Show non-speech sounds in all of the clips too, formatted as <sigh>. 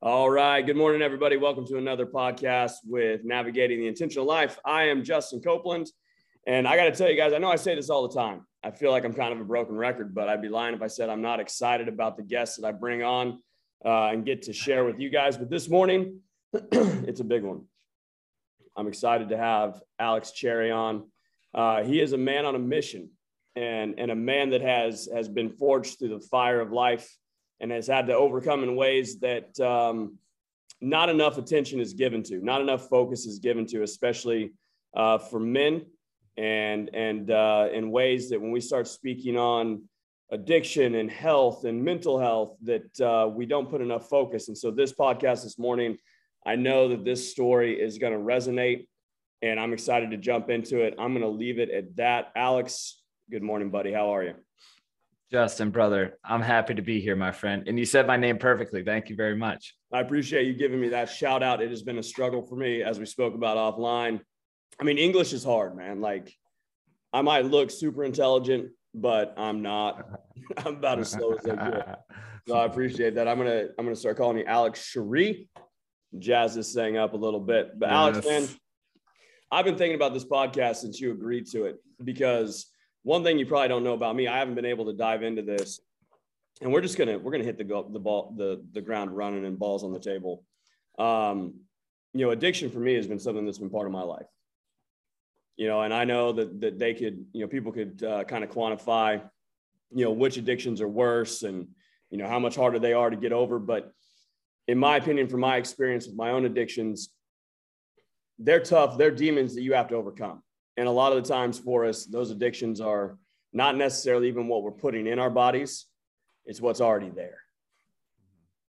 All right. Good morning, everybody. Welcome to another podcast with Navigating the Intentional Life. I am Justin Copeland. And I got to tell you guys, I know I say this all the time. I feel like I'm kind of a broken record, but I'd be lying if I said I'm not excited about the guests that I bring on uh, and get to share with you guys. But this morning, <clears throat> it's a big one. I'm excited to have Alex Cherry on. Uh, he is a man on a mission and, and a man that has, has been forged through the fire of life and has had to overcome in ways that um, not enough attention is given to, not enough focus is given to, especially uh, for men, and and uh, in ways that when we start speaking on addiction and health and mental health, that uh, we don't put enough focus. And so this podcast this morning, I know that this story is going to resonate, and I'm excited to jump into it. I'm going to leave it at that. Alex, good morning, buddy. How are you? Justin, brother, I'm happy to be here, my friend. And you said my name perfectly. Thank you very much. I appreciate you giving me that shout out. It has been a struggle for me, as we spoke about offline. I mean, English is hard, man. Like, I might look super intelligent, but I'm not. <laughs> I'm about as slow as I get. So I appreciate that. I'm gonna I'm gonna start calling you Alex Cherie. Jazz this thing up a little bit, but yes. Alex, man, I've been thinking about this podcast since you agreed to it because one thing you probably don't know about me, I haven't been able to dive into this, and we're just gonna we're gonna hit the the ball the the ground running and balls on the table. Um, you know, addiction for me has been something that's been part of my life. You know, and I know that that they could you know people could uh, kind of quantify you know which addictions are worse and you know how much harder they are to get over, but in my opinion, from my experience with my own addictions, they're tough. They're demons that you have to overcome and a lot of the times for us, those addictions are not necessarily even what we're putting in our bodies, it's what's already there.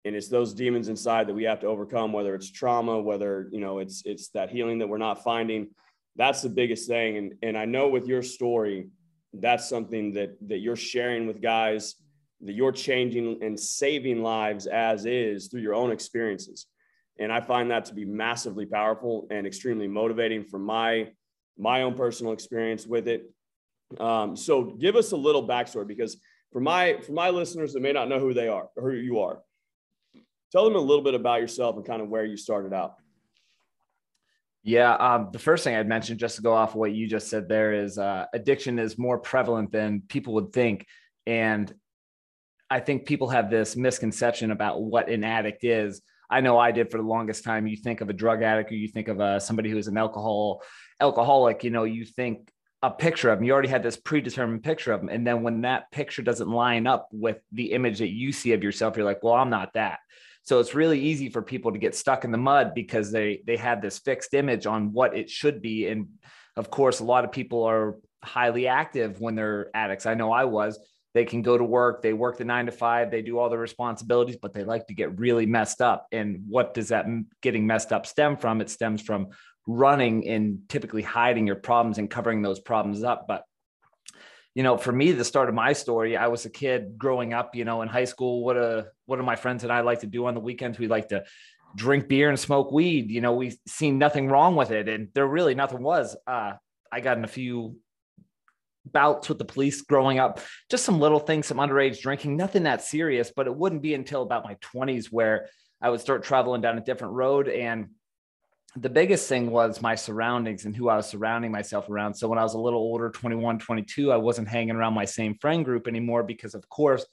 And it's those demons inside that we have to overcome, whether it's trauma, whether you know it's it's that healing that we're not finding. That's the biggest thing. And, and I know with your story, that's something that that you're sharing with guys that you're changing and saving lives as is through your own experiences. And I find that to be massively powerful and extremely motivating for my my own personal experience with it. Um, so give us a little backstory because for my for my listeners that may not know who they are or who you are, tell them a little bit about yourself and kind of where you started out. Yeah, um, the first thing I'd mention, just to go off of what you just said, there is uh, addiction is more prevalent than people would think, and I think people have this misconception about what an addict is. I know I did for the longest time. You think of a drug addict, or you think of uh, somebody who is an alcohol alcoholic, you know, you think a picture of them. You already had this predetermined picture of them. And then when that picture doesn't line up with the image that you see of yourself, you're like, well, I'm not that. So it's really easy for people to get stuck in the mud because they they have this fixed image on what it should be. And of course, a lot of people are highly active when they're addicts. I know I was. They can go to work, they work the nine to five, they do all the responsibilities, but they like to get really messed up. And what does that getting messed up stem from? It stems from running and typically hiding your problems and covering those problems up. But you know, for me, the start of my story, I was a kid growing up, you know, in high school. What a what do my friends and I like to do on the weekends? We like to drink beer and smoke weed. You know, we seen nothing wrong with it. And there really nothing was. Uh, I got in a few bouts with the police growing up, just some little things, some underage drinking, nothing that serious, but it wouldn't be until about my 20s where I would start traveling down a different road and the biggest thing was my surroundings and who I was surrounding myself around. So when I was a little older, 21, 22, I wasn't hanging around my same friend group anymore because, of course,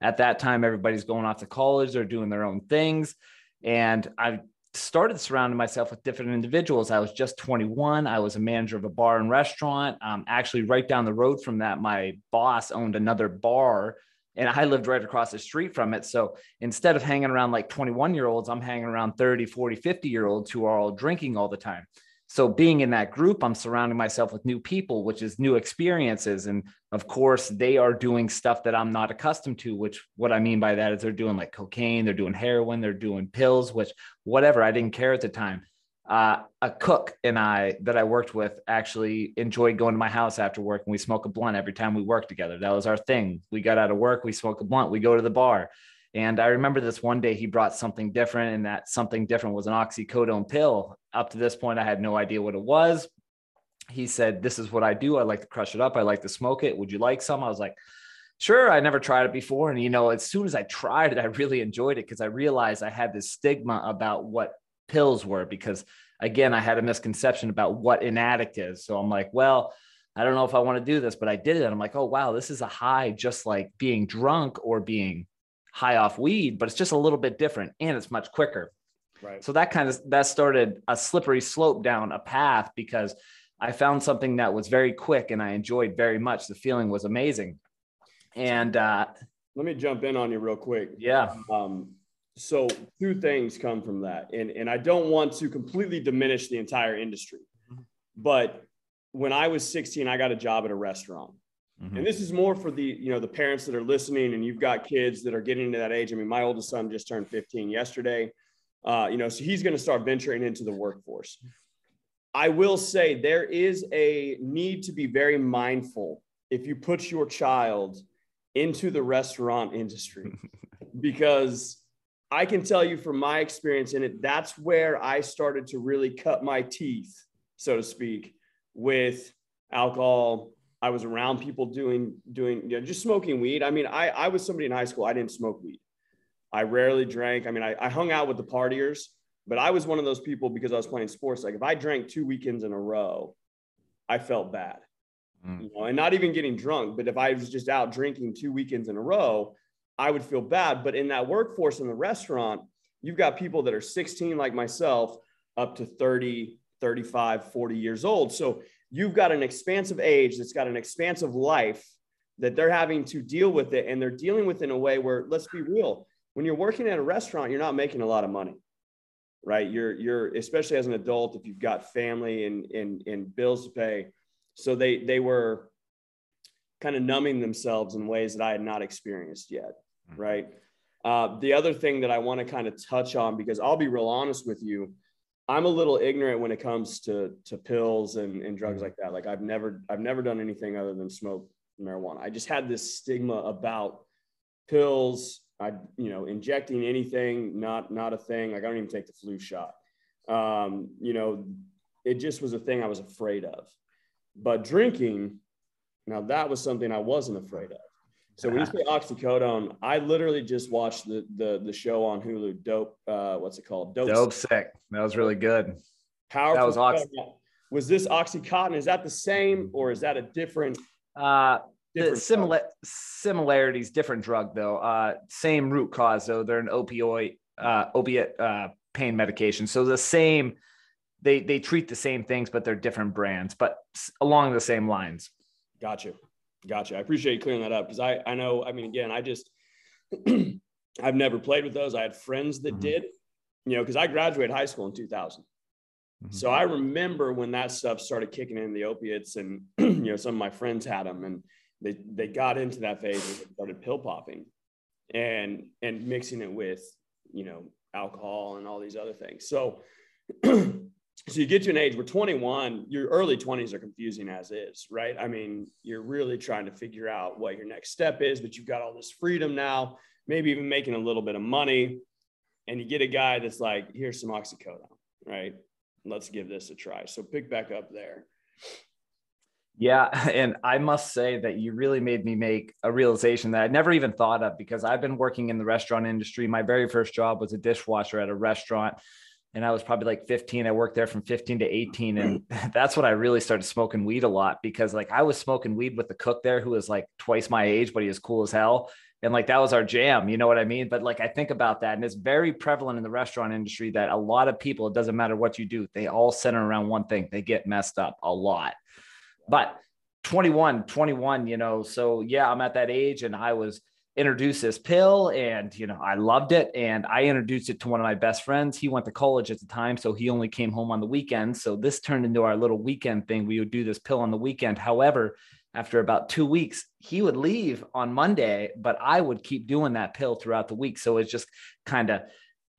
at that time, everybody's going off to college, they're doing their own things. And I started surrounding myself with different individuals. I was just 21. I was a manager of a bar and restaurant. Um, actually, right down the road from that, my boss owned another bar and I lived right across the street from it. So instead of hanging around like 21 year olds, I'm hanging around 30, 40, 50 year olds who are all drinking all the time. So being in that group, I'm surrounding myself with new people, which is new experiences. And of course, they are doing stuff that I'm not accustomed to, which what I mean by that is they're doing like cocaine, they're doing heroin, they're doing pills, which whatever, I didn't care at the time uh, a cook and I that I worked with actually enjoyed going to my house after work and we smoke a blunt every time we work together. That was our thing. We got out of work, we smoke a blunt, we go to the bar. And I remember this one day he brought something different, and that something different was an oxycodone pill. Up to this point, I had no idea what it was. He said, This is what I do. I like to crush it up. I like to smoke it. Would you like some? I was like, sure, I never tried it before. And, you know, as soon as I tried it, I really enjoyed it because I realized I had this stigma about what pills were because, again, I had a misconception about what an addict is. So I'm like, well, I don't know if I want to do this, but I did it. And I'm like, oh, wow, this is a high just like being drunk or being high off weed, but it's just a little bit different and it's much quicker. Right. So that kind of that started a slippery slope down a path because I found something that was very quick and I enjoyed very much. The feeling was amazing. And uh, let me jump in on you real quick. Yeah. Um, so two things come from that, and and I don't want to completely diminish the entire industry, but when I was 16, I got a job at a restaurant. Mm-hmm. And this is more for the, you know, the parents that are listening and you've got kids that are getting to that age. I mean, my oldest son just turned 15 yesterday. Uh, you know, so he's going to start venturing into the workforce. I will say there is a need to be very mindful if you put your child into the restaurant industry <laughs> because I can tell you from my experience in it, that's where I started to really cut my teeth, so to speak, with alcohol. I was around people doing doing you know, just smoking weed. I mean, I I was somebody in high school. I didn't smoke weed. I rarely drank. I mean, I, I hung out with the partiers, but I was one of those people because I was playing sports. Like if I drank two weekends in a row, I felt bad. Mm. You know, and not even getting drunk, but if I was just out drinking two weekends in a row, I would feel bad. But in that workforce in the restaurant, you've got people that are 16 like myself up to 30, 35, 40 years old. So you've got an expansive age that's got an expansive life that they're having to deal with it. And they're dealing with it in a way where, let's be real, when you're working at a restaurant, you're not making a lot of money, right? You're, you're, especially as an adult, if you've got family and, and, and bills to pay. So they, they were kind of numbing themselves in ways that I had not experienced yet, mm-hmm. right? Uh, the other thing that I want to kind of touch on, because I'll be real honest with you, I'm a little ignorant when it comes to to pills and, and drugs mm-hmm. like that. Like I've never I've never done anything other than smoke marijuana. I just had this stigma about pills. I you know injecting anything not not a thing. Like I don't even take the flu shot. Um, you know, it just was a thing I was afraid of. But drinking, now that was something I wasn't afraid of. So when you say oxycodone, I literally just watched the the the show on Hulu, Dope. Uh, what's it called? Dope, Dope sick. sick. That was really good. Powerful. That was oxy. Was this oxycontin? Is that the same, or is that a different? Uh, different similar similarities, different drug though. Uh, same root cause though. They're an opioid, uh, opiate uh, pain medication. So the same. They they treat the same things, but they're different brands, but along the same lines. Gotcha. Gotcha. I appreciate you clearing that up because I, I know, I mean, again, I just, <clears throat> I've never played with those. I had friends that mm-hmm. did, you know, because I graduated high school in 2000. Mm-hmm. So I remember when that stuff started kicking in the opiates and, <clears throat> you know, some of my friends had them and they, they got into that phase and started pill popping and, and mixing it with, you know, alcohol and all these other things. So <clears throat> so you get to an age where 21 your early 20s are confusing as is right? I mean you're really trying to figure out what your next step is but you've got all this freedom now maybe even making a little bit of money and you get a guy that's like here's some oxycodone right? Let's give this a try. So pick back up there. Yeah <laughs> and i must say that you really made me make a realization that i never even thought of because i've been working in the restaurant industry. My very first job was a dishwasher at a restaurant and I was probably like 15. I worked there from 15 to 18. And <laughs> that's when I really started smoking weed a lot because like I was smoking weed with the cook there who was like twice my age, but he was cool as hell. And like that was our jam, you know what I mean? But like I think about that, and it's very prevalent in the restaurant industry that a lot of people, it doesn't matter what you do, they all center around one thing. They get messed up a lot. But 21, 21, you know, so yeah, I'm at that age and I was introduced this pill and you know i loved it and i introduced it to one of my best friends. He went to college at the time so he only came home on the weekend so this turned into our little weekend thing. We would do this pill on the weekend. However after about two weeks he would leave on monday but i would keep doing that pill throughout the week. So it just kind of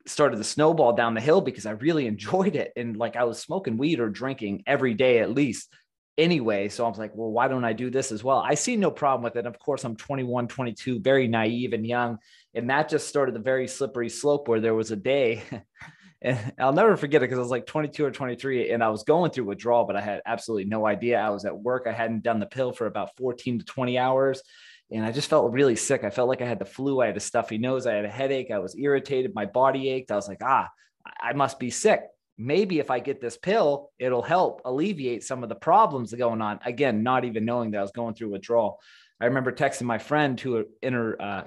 started the snowball down the hill because i really <laughs> enjoyed it. And like i was smoking weed or drinking every day at least anyway. So I was like, well, why don't I do this as well? I see no problem with it. Of course, I'm 21, 22, very naive and young. And that just started the very slippery slope where there was a day, <laughs> and I'll never forget it because I was like 22 or 23 and I was going through withdrawal, but I had absolutely no idea. I was at work. I hadn't done the pill for about 14 to 20 hours. and I just felt really sick. I felt like I had the flu. I had a stuffy nose. I had a headache. I was irritated. My body ached. I was like, ah, I must be sick. Maybe if I get this pill, it'll help alleviate some of the problems that going on. Again, not even knowing that I was going through withdrawal. I remember texting my friend who inter, uh,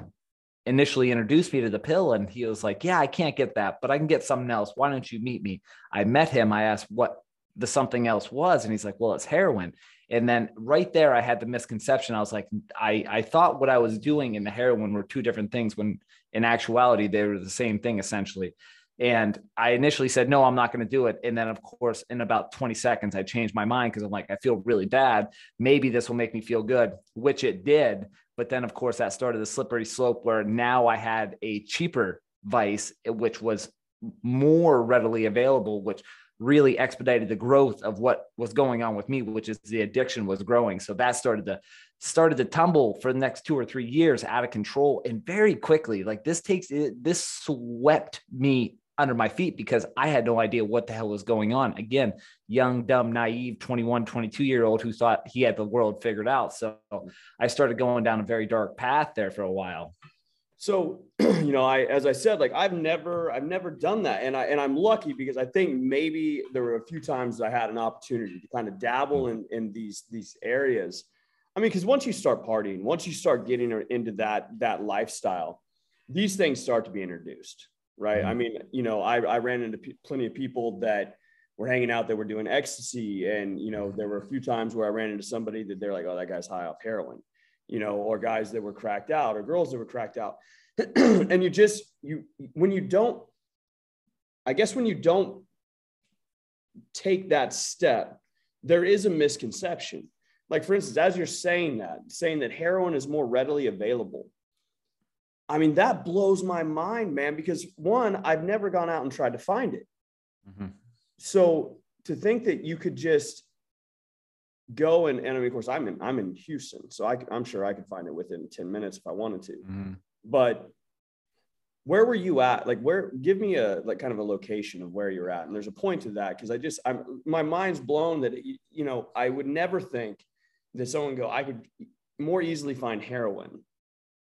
initially introduced me to the pill, and he was like, "Yeah, I can't get that, but I can get something else. Why don't you meet me?" I met him. I asked what the something else was, and he's like, "Well, it's heroin." And then right there, I had the misconception. I was like, I, I thought what I was doing in the heroin were two different things when in actuality, they were the same thing essentially. And I initially said, no, I'm not going to do it. And then, of course, in about 20 seconds, I changed my mind because I'm like, I feel really bad. Maybe this will make me feel good, which it did. But then, of course, that started the slippery slope where now I had a cheaper vice, eh, which was more readily available, which really expedited the growth of what was going on with me, which is the addiction was growing. So that started to started to tumble for the next two or three years out of control and very quickly. Like this takes it, this swept me under my feet because I had no idea what the hell was going on. Again, young, dumb, naive 21, 22 year old who thought he had the world figured out. So I started going down a very dark path there for a while. So, <clears throat> you know, I as I said, like I've never I've never done that. And I and I'm lucky because I think maybe there were a few times I had an opportunity to kind of dabble hmm. in in these these areas. I mean, because once you start partying, once you start getting into that that lifestyle, these things start to be introduced, right? Mm-hmm. I mean, you know, I, I ran into p- plenty of people that were hanging out that were doing ecstasy, and you know, there were a few times where I ran into somebody that they're like, "Oh, that guy's high off heroin," you know, or guys that were cracked out or girls that were cracked out. <clears throat> and you just, you, when you don't, I guess when you don't take that step, there is a misconception. Like, for instance, as you're saying that, saying that heroin is more readily available. I mean, that blows my mind, man, because one, I've never gone out and tried to find it. Mm-hmm. So to think that you could just go and, and I mean, of course, I'm in I'm in Houston, so I, I'm sure I could find it within ten minutes if I wanted to. Mm-hmm. But where were you at? Like, where? Give me a like kind of a location of where you're at. And there's a point to that because I just I'm my mind's blown that you know I would never think that someone go I could more easily find heroin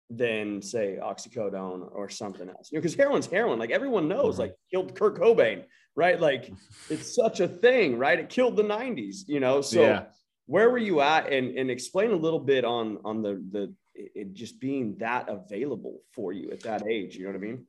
than say oxycodone or something else. You know, because heroin's heroin. Like everyone knows, mm-hmm. like killed Kurt Cobain, right? Like <laughs> it's such a thing, right? It killed the '90s. You know, so. Yeah where were you at and, and explain a little bit on on the the it just being that available for you at that age you know what i mean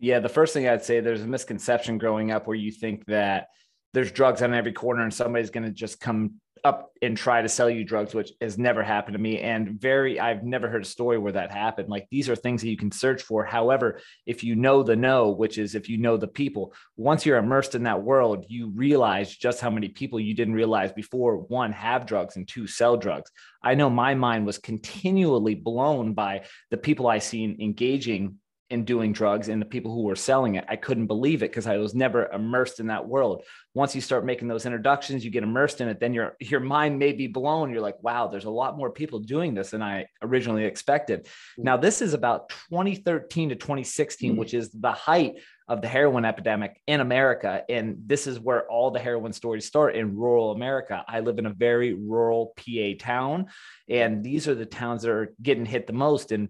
yeah the first thing i'd say there's a misconception growing up where you think that there's drugs on every corner and somebody's going to just come up and try to sell you drugs, which has never happened to me. And very, I've never heard a story where that happened. Like these are things that you can search for. However, if you know the know, which is if you know the people, once you're immersed in that world, you realize just how many people you didn't realize before one, have drugs and two, sell drugs. I know my mind was continually blown by the people I seen engaging in doing drugs and the people who were selling it. I couldn't believe it because I was never immersed in that world. Once you start making those introductions, you get immersed in it, then your your mind may be blown. You're like, wow, there's a lot more people doing this than I originally expected. Mm-hmm. Now, this is about 2013 to 2016, mm-hmm. which is the height of the heroin epidemic in America. And this is where all the heroin stories start in rural America. I live in a very rural PA town, and these are the towns that are getting hit the most. And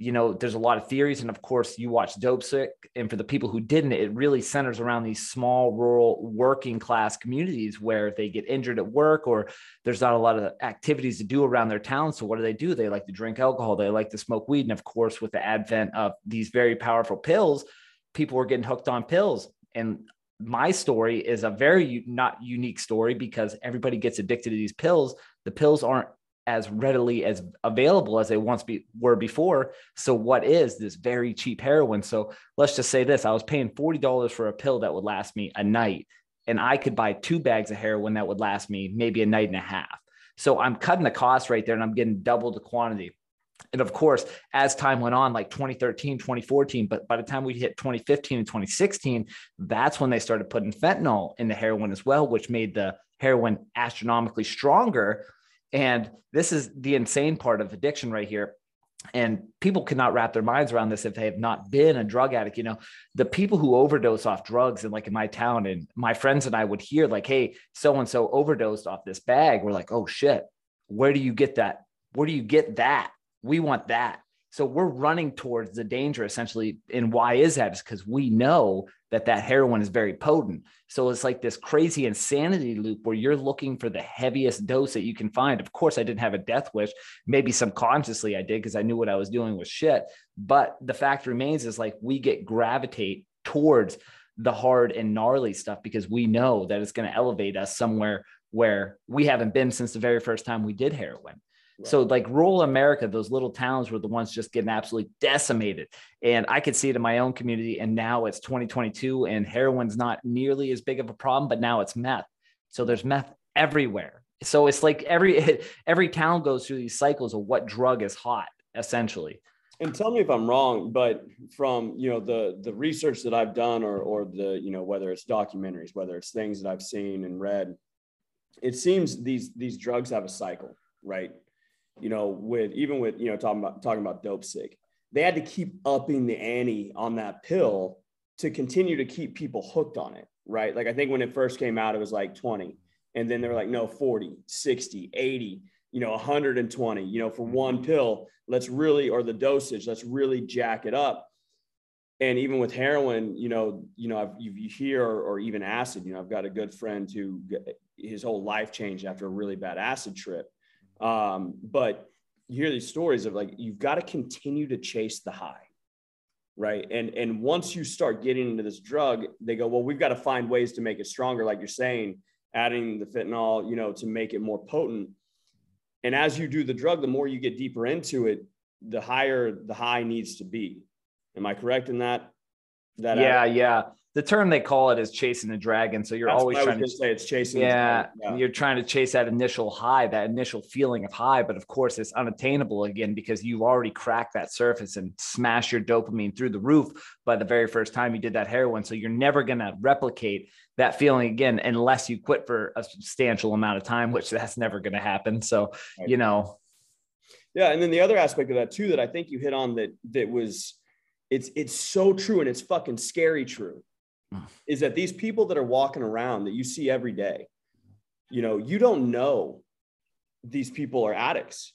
you know, there's a lot of theories. And of course, you watch Dopesick. And for the people who didn't, it really centers around these small, rural, working class communities where they get injured at work or there's not a lot of activities to do around their town. So, what do they do? They like to drink alcohol, they like to smoke weed. And of course, with the advent of these very powerful pills, people were getting hooked on pills. And my story is a very not unique story because everybody gets addicted to these pills. The pills aren't as readily as available as they once be, were before. So what is this very cheap heroin? So let's just say this: I was paying forty dollars for a pill that would last me a night, and I could buy two bags of heroin that would last me maybe a night and a half. So I'm cutting the cost right there, and I'm getting double the quantity. And of course, as time went on, like 2013, 2014, but by the time we hit 2015 and 2016, that's when they started putting fentanyl in the heroin as well, which made the heroin astronomically stronger and this is the insane part of addiction right here. And people cannot wrap their minds around this if they have not been a drug addict. You know, the people who overdose off drugs and like in my town, and my friends and I would hear, like, hey, so and so overdosed off this bag. We're like, oh shit, where do you get that? Where do you get that? We want that. So we're running towards the danger essentially. And why is that? Is because we know that that heroin is very potent. So it's like this crazy insanity loop where you're looking for the heaviest dose that you can find. Of course, I didn't have a death wish. Maybe subconsciously I did because I knew what I was doing was shit. But the fact remains is like we get gravitate towards the hard and gnarly stuff because we know that it's going to elevate us somewhere where we haven't been since the very first time we did heroin. So like rural America, those little towns were the ones just getting absolutely decimated. And I could see it in my own community. And now it's 2022 and heroin's not nearly as big of a problem, but now it's meth. So there's meth everywhere. So it's like every <laughs> every town goes through these cycles of what drug is hot, essentially. And tell me if I'm wrong, but from you know the the research that I've done, or or the you know whether it's documentaries, whether it's things that I've seen and read, it seems these these drugs have a cycle, right? You know, with even with, you know, talking about talking about dope sick, they had to keep upping the ante on that pill to continue to keep people hooked on it, right? Like I think when it first came out, it was like 20. And then they were like, no, 40, 60, 80, you know, 120, you know, for one pill, let's really, or the dosage, let's really jack it up. And even with heroin, you know, you know, I've, you, hear, or even acid, you know, I've got a good friend who his whole life changed after a really bad acid trip um, but you hear these stories of like you've got to continue to chase the high, right? And and once you start getting into this drug, they go, well, we've got to find ways to make it stronger, like you're saying, adding the fentanyl, you know, to make it more potent. And as you do the drug, the more you get deeper into it, the higher the high needs to be. Am I correct in that? That yeah, yeah the term they call it is chasing the dragon. So you're That's always trying to say it's chasing. Yeah, yeah, you're trying to chase that initial high, that initial feeling of high, but of course it's unattainable again because you've already cracked that surface and smashed your dopamine through the roof by the very first time you did that heroin. So you're never going to replicate that feeling again unless you quit for a substantial amount of time, which that's never going to happen. So right. you know. Yeah, and then the other aspect of that too that I think you hit on that that was it's it's so true and it's fucking scary true <sighs> is that these people that are walking around that you see every day, you know, you don't know these people are addicts,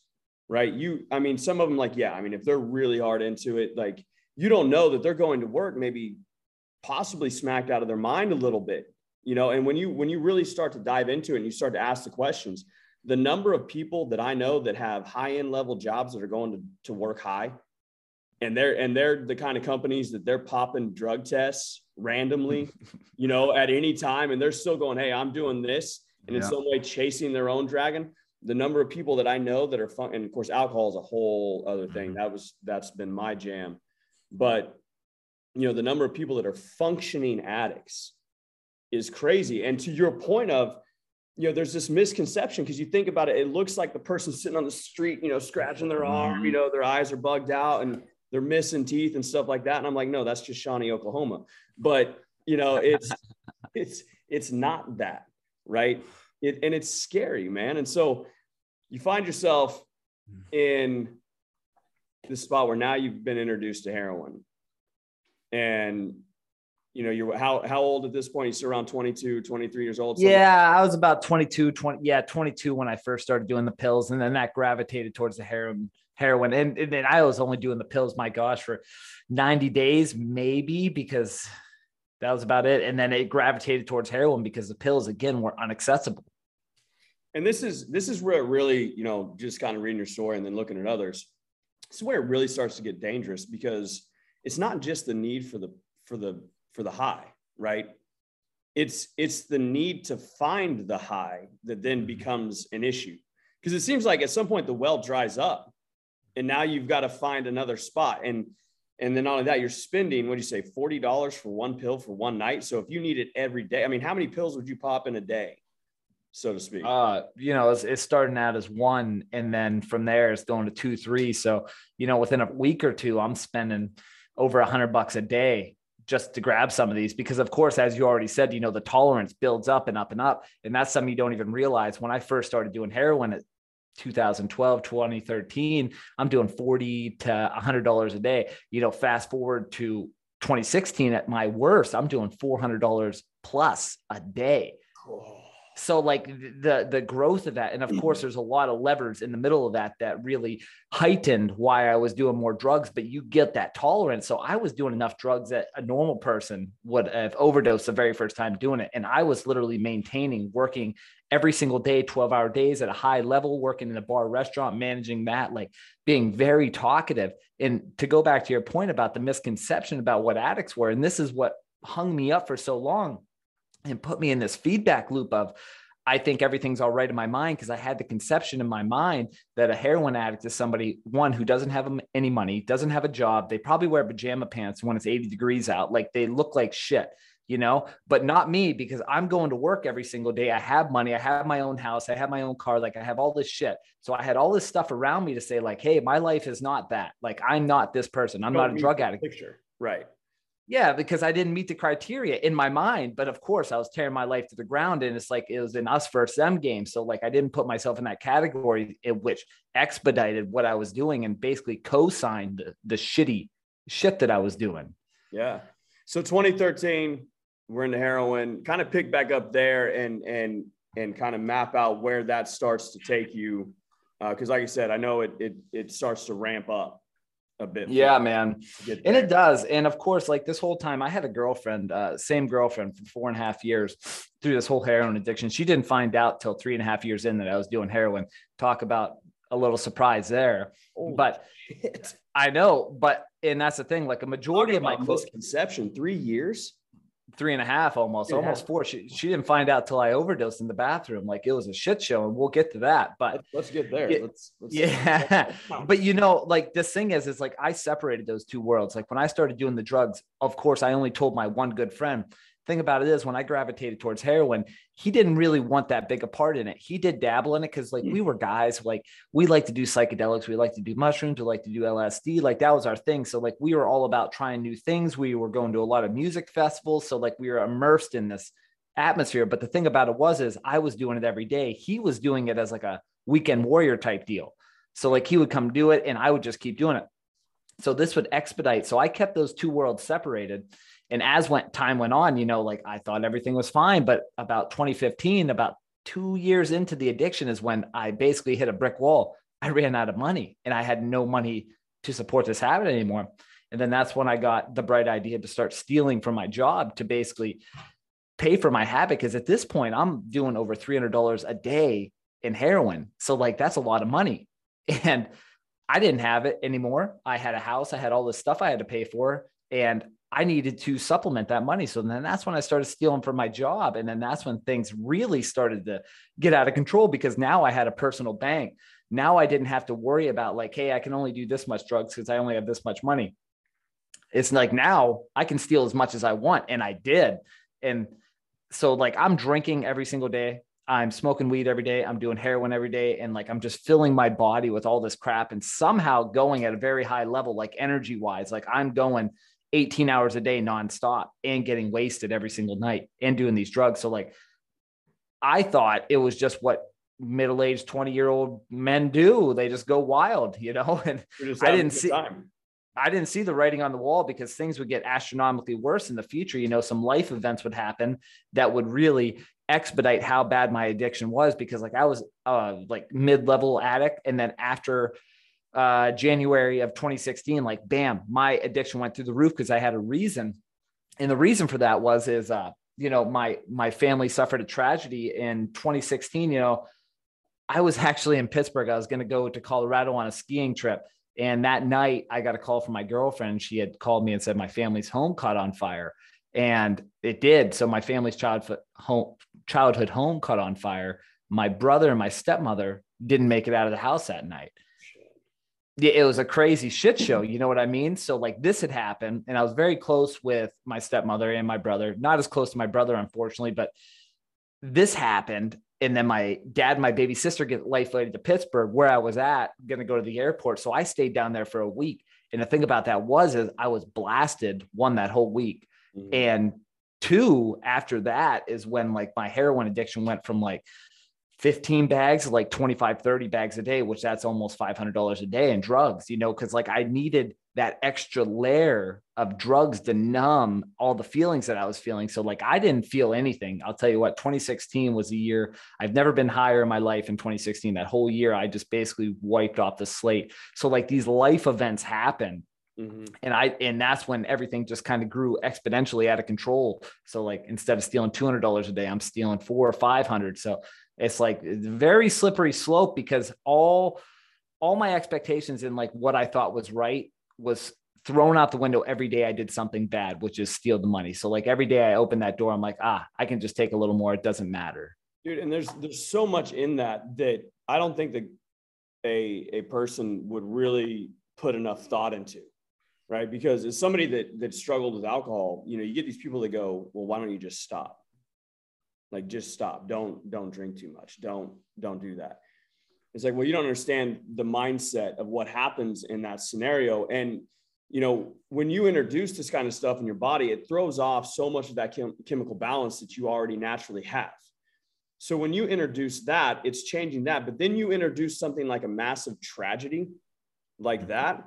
right? You, I mean, some of them, like, yeah, I mean, if they're really hard into it, like, you don't know that they're going to work, maybe possibly smacked out of their mind a little bit, you know. And when you when you really start to dive into it and you start to ask the questions, the number of people that I know that have high end level jobs that are going to, to work high, and they're and they're the kind of companies that they're popping drug tests randomly, <laughs> you know, at any time. And they're still going, Hey, I'm doing this. And in yeah. some way chasing their own dragon. The number of people that I know that are fun, and of course, alcohol is a whole other thing. Mm-hmm. That was that's been my jam. But you know, the number of people that are functioning addicts is crazy. And to your point of, you know, there's this misconception because you think about it, it looks like the person sitting on the street, you know, scratching their arm, you mm-hmm. know, their eyes are bugged out and they're missing teeth and stuff like that. And I'm like, no, that's just Shawnee, Oklahoma. But you know, it's <laughs> it's it's not that, right? It, and it's scary, man. And so you find yourself hmm. in the spot where now you've been introduced to heroin. And you know, you're how how old at this point? You're around 22, 23 years old. Yeah, I was about 22, 20, yeah, 22 when I first started doing the pills, and then that gravitated towards the heroin heroin. And, and then I was only doing the pills, my gosh, for 90 days, maybe because that was about it. And then it gravitated towards heroin because the pills again were unaccessible. And this is this is where it really, you know, just kind of reading your story and then looking at others. This is where it really starts to get dangerous because it's not just the need for the for the for the high, right? It's it's the need to find the high that then mm-hmm. becomes an issue. Because it seems like at some point the well dries up and now you've got to find another spot. And and then not only that you're spending what do you say $40 for one pill for one night? So if you need it every day i mean how many pills would you pop in a day so to speak? Uh you know it's, it's starting out as one and then from there it's going to two three. So you know within a week or two i'm spending over a hundred bucks a day just to grab some of these. Because of course as you already said you know the tolerance builds up and up and up. And that's something you don't even realize. When i first started doing heroin at 2012 2013 i'm doing 40 to 100 dollars a day. You know fast forward to 2016 at my worst i'm doing 400 dollars plus a day. So like the the growth of that and of mm-hmm. course there's a lot of levers in the middle of that that really heightened why i was doing more drugs but you get that tolerance. So i was doing enough drugs that a normal person would have overdosed the very first time doing it and i was literally maintaining working every single day 12 hour days at a high level working in a bar restaurant managing that like being very talkative. And to go back to your point about the misconception about what addicts were and this is what hung me up for so long and put me in this feedback loop of I think everything's all right in my mind because I had the conception in my mind that a heroin addict is somebody one who doesn't have any money, doesn't have a job. They probably wear pajama pants when it's 80 degrees out, like they look like shit, you know, but not me because I'm going to work every single day. I have money, I have my own house, I have my own car, like I have all this shit. So I had all this stuff around me to say, like, hey, my life is not that. Like I'm not this person. I'm not a drug addict. Picture. Right. Yeah, because I didn't meet the criteria in my mind. But of course, I was tearing my life to the ground. And it's like it was an us versus them game. So, like, I didn't put myself in that category, which expedited what I was doing and basically co signed the, the shitty shit that I was doing. Yeah. So, 2013, we're into heroin, kind of pick back up there and, and, and kind of map out where that starts to take you. Because, uh, like I said, I know it, it, it starts to ramp up a bit. Yeah, man. And it does. And of course, like this whole time, I had a girlfriend, uh, same girlfriend for four and a half years through this whole heroin addiction. She didn't find out till three and a half years in that I was doing heroin. Talk about a little surprise there. Oh, but shit. I know, but and that's the thing. Like a majority of my close conception, three years three and a half almost yeah. almost four. She, she didn't find out till i overdosed in the bathroom. Like it was a shit show and we'll get to that but let's, let's get there. Let's, let's yeah. <laughs> but you know like this thing is is like i separated those two worlds. Like when i started doing the drugs of course i only told my one good friend thing about it is when I gravitated towards heroin, he didn't really want that big a part in it. He did dabble in it because like we mm. were guys, like we like to do psychedelics, we like to do mushrooms, we like to do LSD. Like that was our thing. So like we were all about trying new things. We were going to a lot of music festivals. So like we were immersed in this atmosphere. But the thing about it was is I was doing it every day. He was doing it as like a weekend warrior type deal. So like he would come do it and I would just keep doing it. So this would expedite. So I kept those two worlds separated and as went time went on, you know, like I thought everything was fine, but about 2015, about two years into the addiction is when I basically hit a brick wall. I ran out of money and I had no money to support this habit anymore. And then that's when I got the bright idea to start stealing from my job to basically pay for my habit. Cause at this point, I'm doing over $300 a day in heroin. So, like, that's a lot of money. <laughs> And I didn't have it anymore. I had a house, I had all this stuff I had to pay for. And I needed to supplement that money. So then that's when I started stealing from my job. And then that's when things really started to get out of control because now I had a personal bank. Now I didn't have to worry about like, hey, I can only do this much drugs because I only have this much money. It's like now I can steal as much as I want. And I did. And so like I'm drinking every single day. I'm smoking weed every day. I'm doing heroin every day. And like I'm just filling my body with all this crap and somehow going at a very high level, like energy wise. Like I'm going 18 hours a day nonstop and getting wasted every single night and doing these drugs. So like I thought it was just what middle-aged 20-year-old men do. They just go wild, you know. <laughs> And I didn't see time. I didn't see the writing on the wall because things would get astronomically worse in the future. You know, some life events would happen that would really expedite how bad my addiction was because like I was uh like mid-level addict and then after uh, January of 2016, like bam, my addiction went through the roof because I had a reason. And the reason for that was is uh, you know, my my family suffered a tragedy in 2016. You know, I was <laughs> actually in Pittsburgh. I was going to go to Colorado on a skiing trip. And that night I got a call from my girlfriend. She had called me and said my family's home caught on fire. And it did. So my family's childhood home childhood home caught on fire. My brother and my stepmother didn't make it out of the house that night it was a crazy shit show. You know what I mean? So like this had happened, and I was very close with my stepmother and my brother. Not as close to my brother, unfortunately, but this happened. And then my dad and my baby sister get life flighted to Pittsburgh, where I was at, gonna go to the airport. So I stayed down there for a week. And the thing about that was is I was blasted one that whole week. Mm-hmm. And two, after that is when like my heroin addiction went from like 15 bags, like 25, 30 bags a day, which that's almost $500 a day in drugs, you know, because like I needed that extra layer of drugs to numb all the feelings that I was feeling. So, like, I didn't feel anything. I'll tell you what, 2016 was a year I've never been higher in my life in 2016. That whole year, I just basically wiped off the slate. So, like, these life events happen. Mm-hmm. And I, and that's when everything just kind of grew exponentially out of control. So, like, instead of stealing $200 a day, I'm stealing four or 500. So, it's like very slippery slope because all, all my expectations and like what I thought was right was thrown out the window every day I did something bad, which is steal the money. So like every day I open that door, I'm like, ah, I can just take a little more. It doesn't matter. Dude, and there's there's so much in that that I don't think that a a person would really put enough thought into, right? Because as somebody that that struggled with alcohol, you know, you get these people that go, well, why don't you just stop? Like just stop. Don't don't drink too much. Don't don't do that. It's like, well, you don't understand the mindset of what happens in that scenario. And, you know, when you introduce this kind of stuff in your body, it throws off so much of that chem- chemical balance that you already naturally have. So when you introduce that, it's changing that. But then you introduce something like a massive tragedy like that.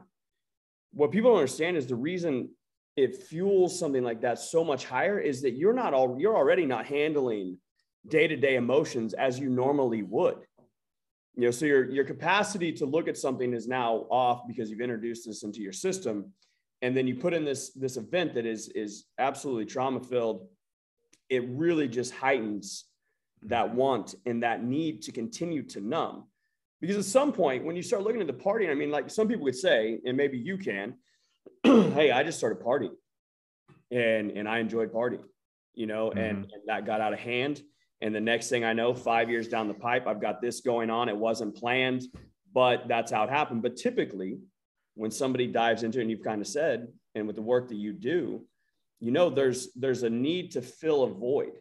What people don't understand is the reason it fuels something like that so much higher is that you're not all you're already not handling day-to-day emotions as you normally would. You know so your your capacity to look at something is now off because you've introduced this into your system. And then you put in this this event that is is absolutely trauma filled it really just heightens that want and that need to continue to numb. Because at some point when you start looking at the party i mean like some people would say and maybe you can <clears throat> hey i just started partying and and i enjoyed partying you know mm-hmm. and, and that got out of hand and the next thing I know, five years down the pipe, I've got this going on. It wasn't planned, but that's how it happened. But typically, when somebody dives into it, and you've kind of said, and with the work that you do, you know, there's there's a need to fill a void,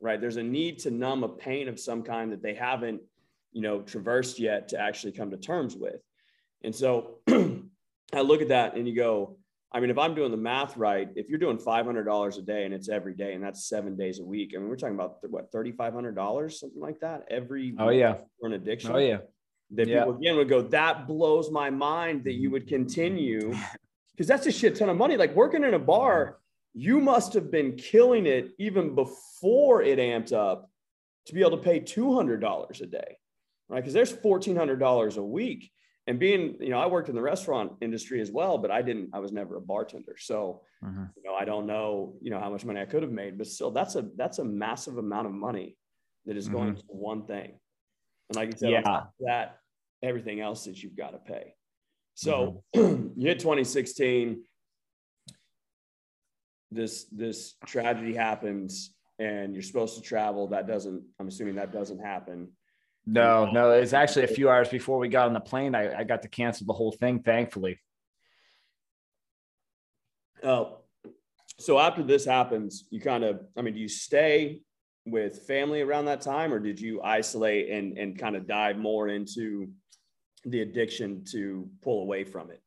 right? There's a need to numb a pain of some kind that they haven't, you know, traversed yet to actually come to terms with. And so <clears throat> I look at that and you go, I mean, if I'm doing the math right, if you're doing $500 a day and it's every day and that's seven days a week, I mean, we're talking about what, $3,500, something like that every oh, yeah. for an addiction. Oh, yeah. That yeah. people again would go, that blows my mind that you would continue <laughs> because that's a shit ton of money. Like working in a bar, you must have been killing it even before it amped up to be able to pay $200 a day, right? Because there's $1,400 a week and being you know i worked in the restaurant industry as well but i didn't i was never a bartender so mm-hmm. you know i don't know you know how much money i could have made but still that's a that's a massive amount of money that is going mm-hmm. to one thing and like you said yeah. that everything else that you've got to pay so mm-hmm. <clears throat> you hit 2016 this this tragedy happens and you're supposed to travel that doesn't i'm assuming that doesn't happen no, no, it's actually a few hours before we got on the plane. I, I got to cancel the whole thing, thankfully. Oh, so after this happens, you kind of, I mean, do you stay with family around that time, or did you isolate and and kind of dive more into the addiction to pull away from it?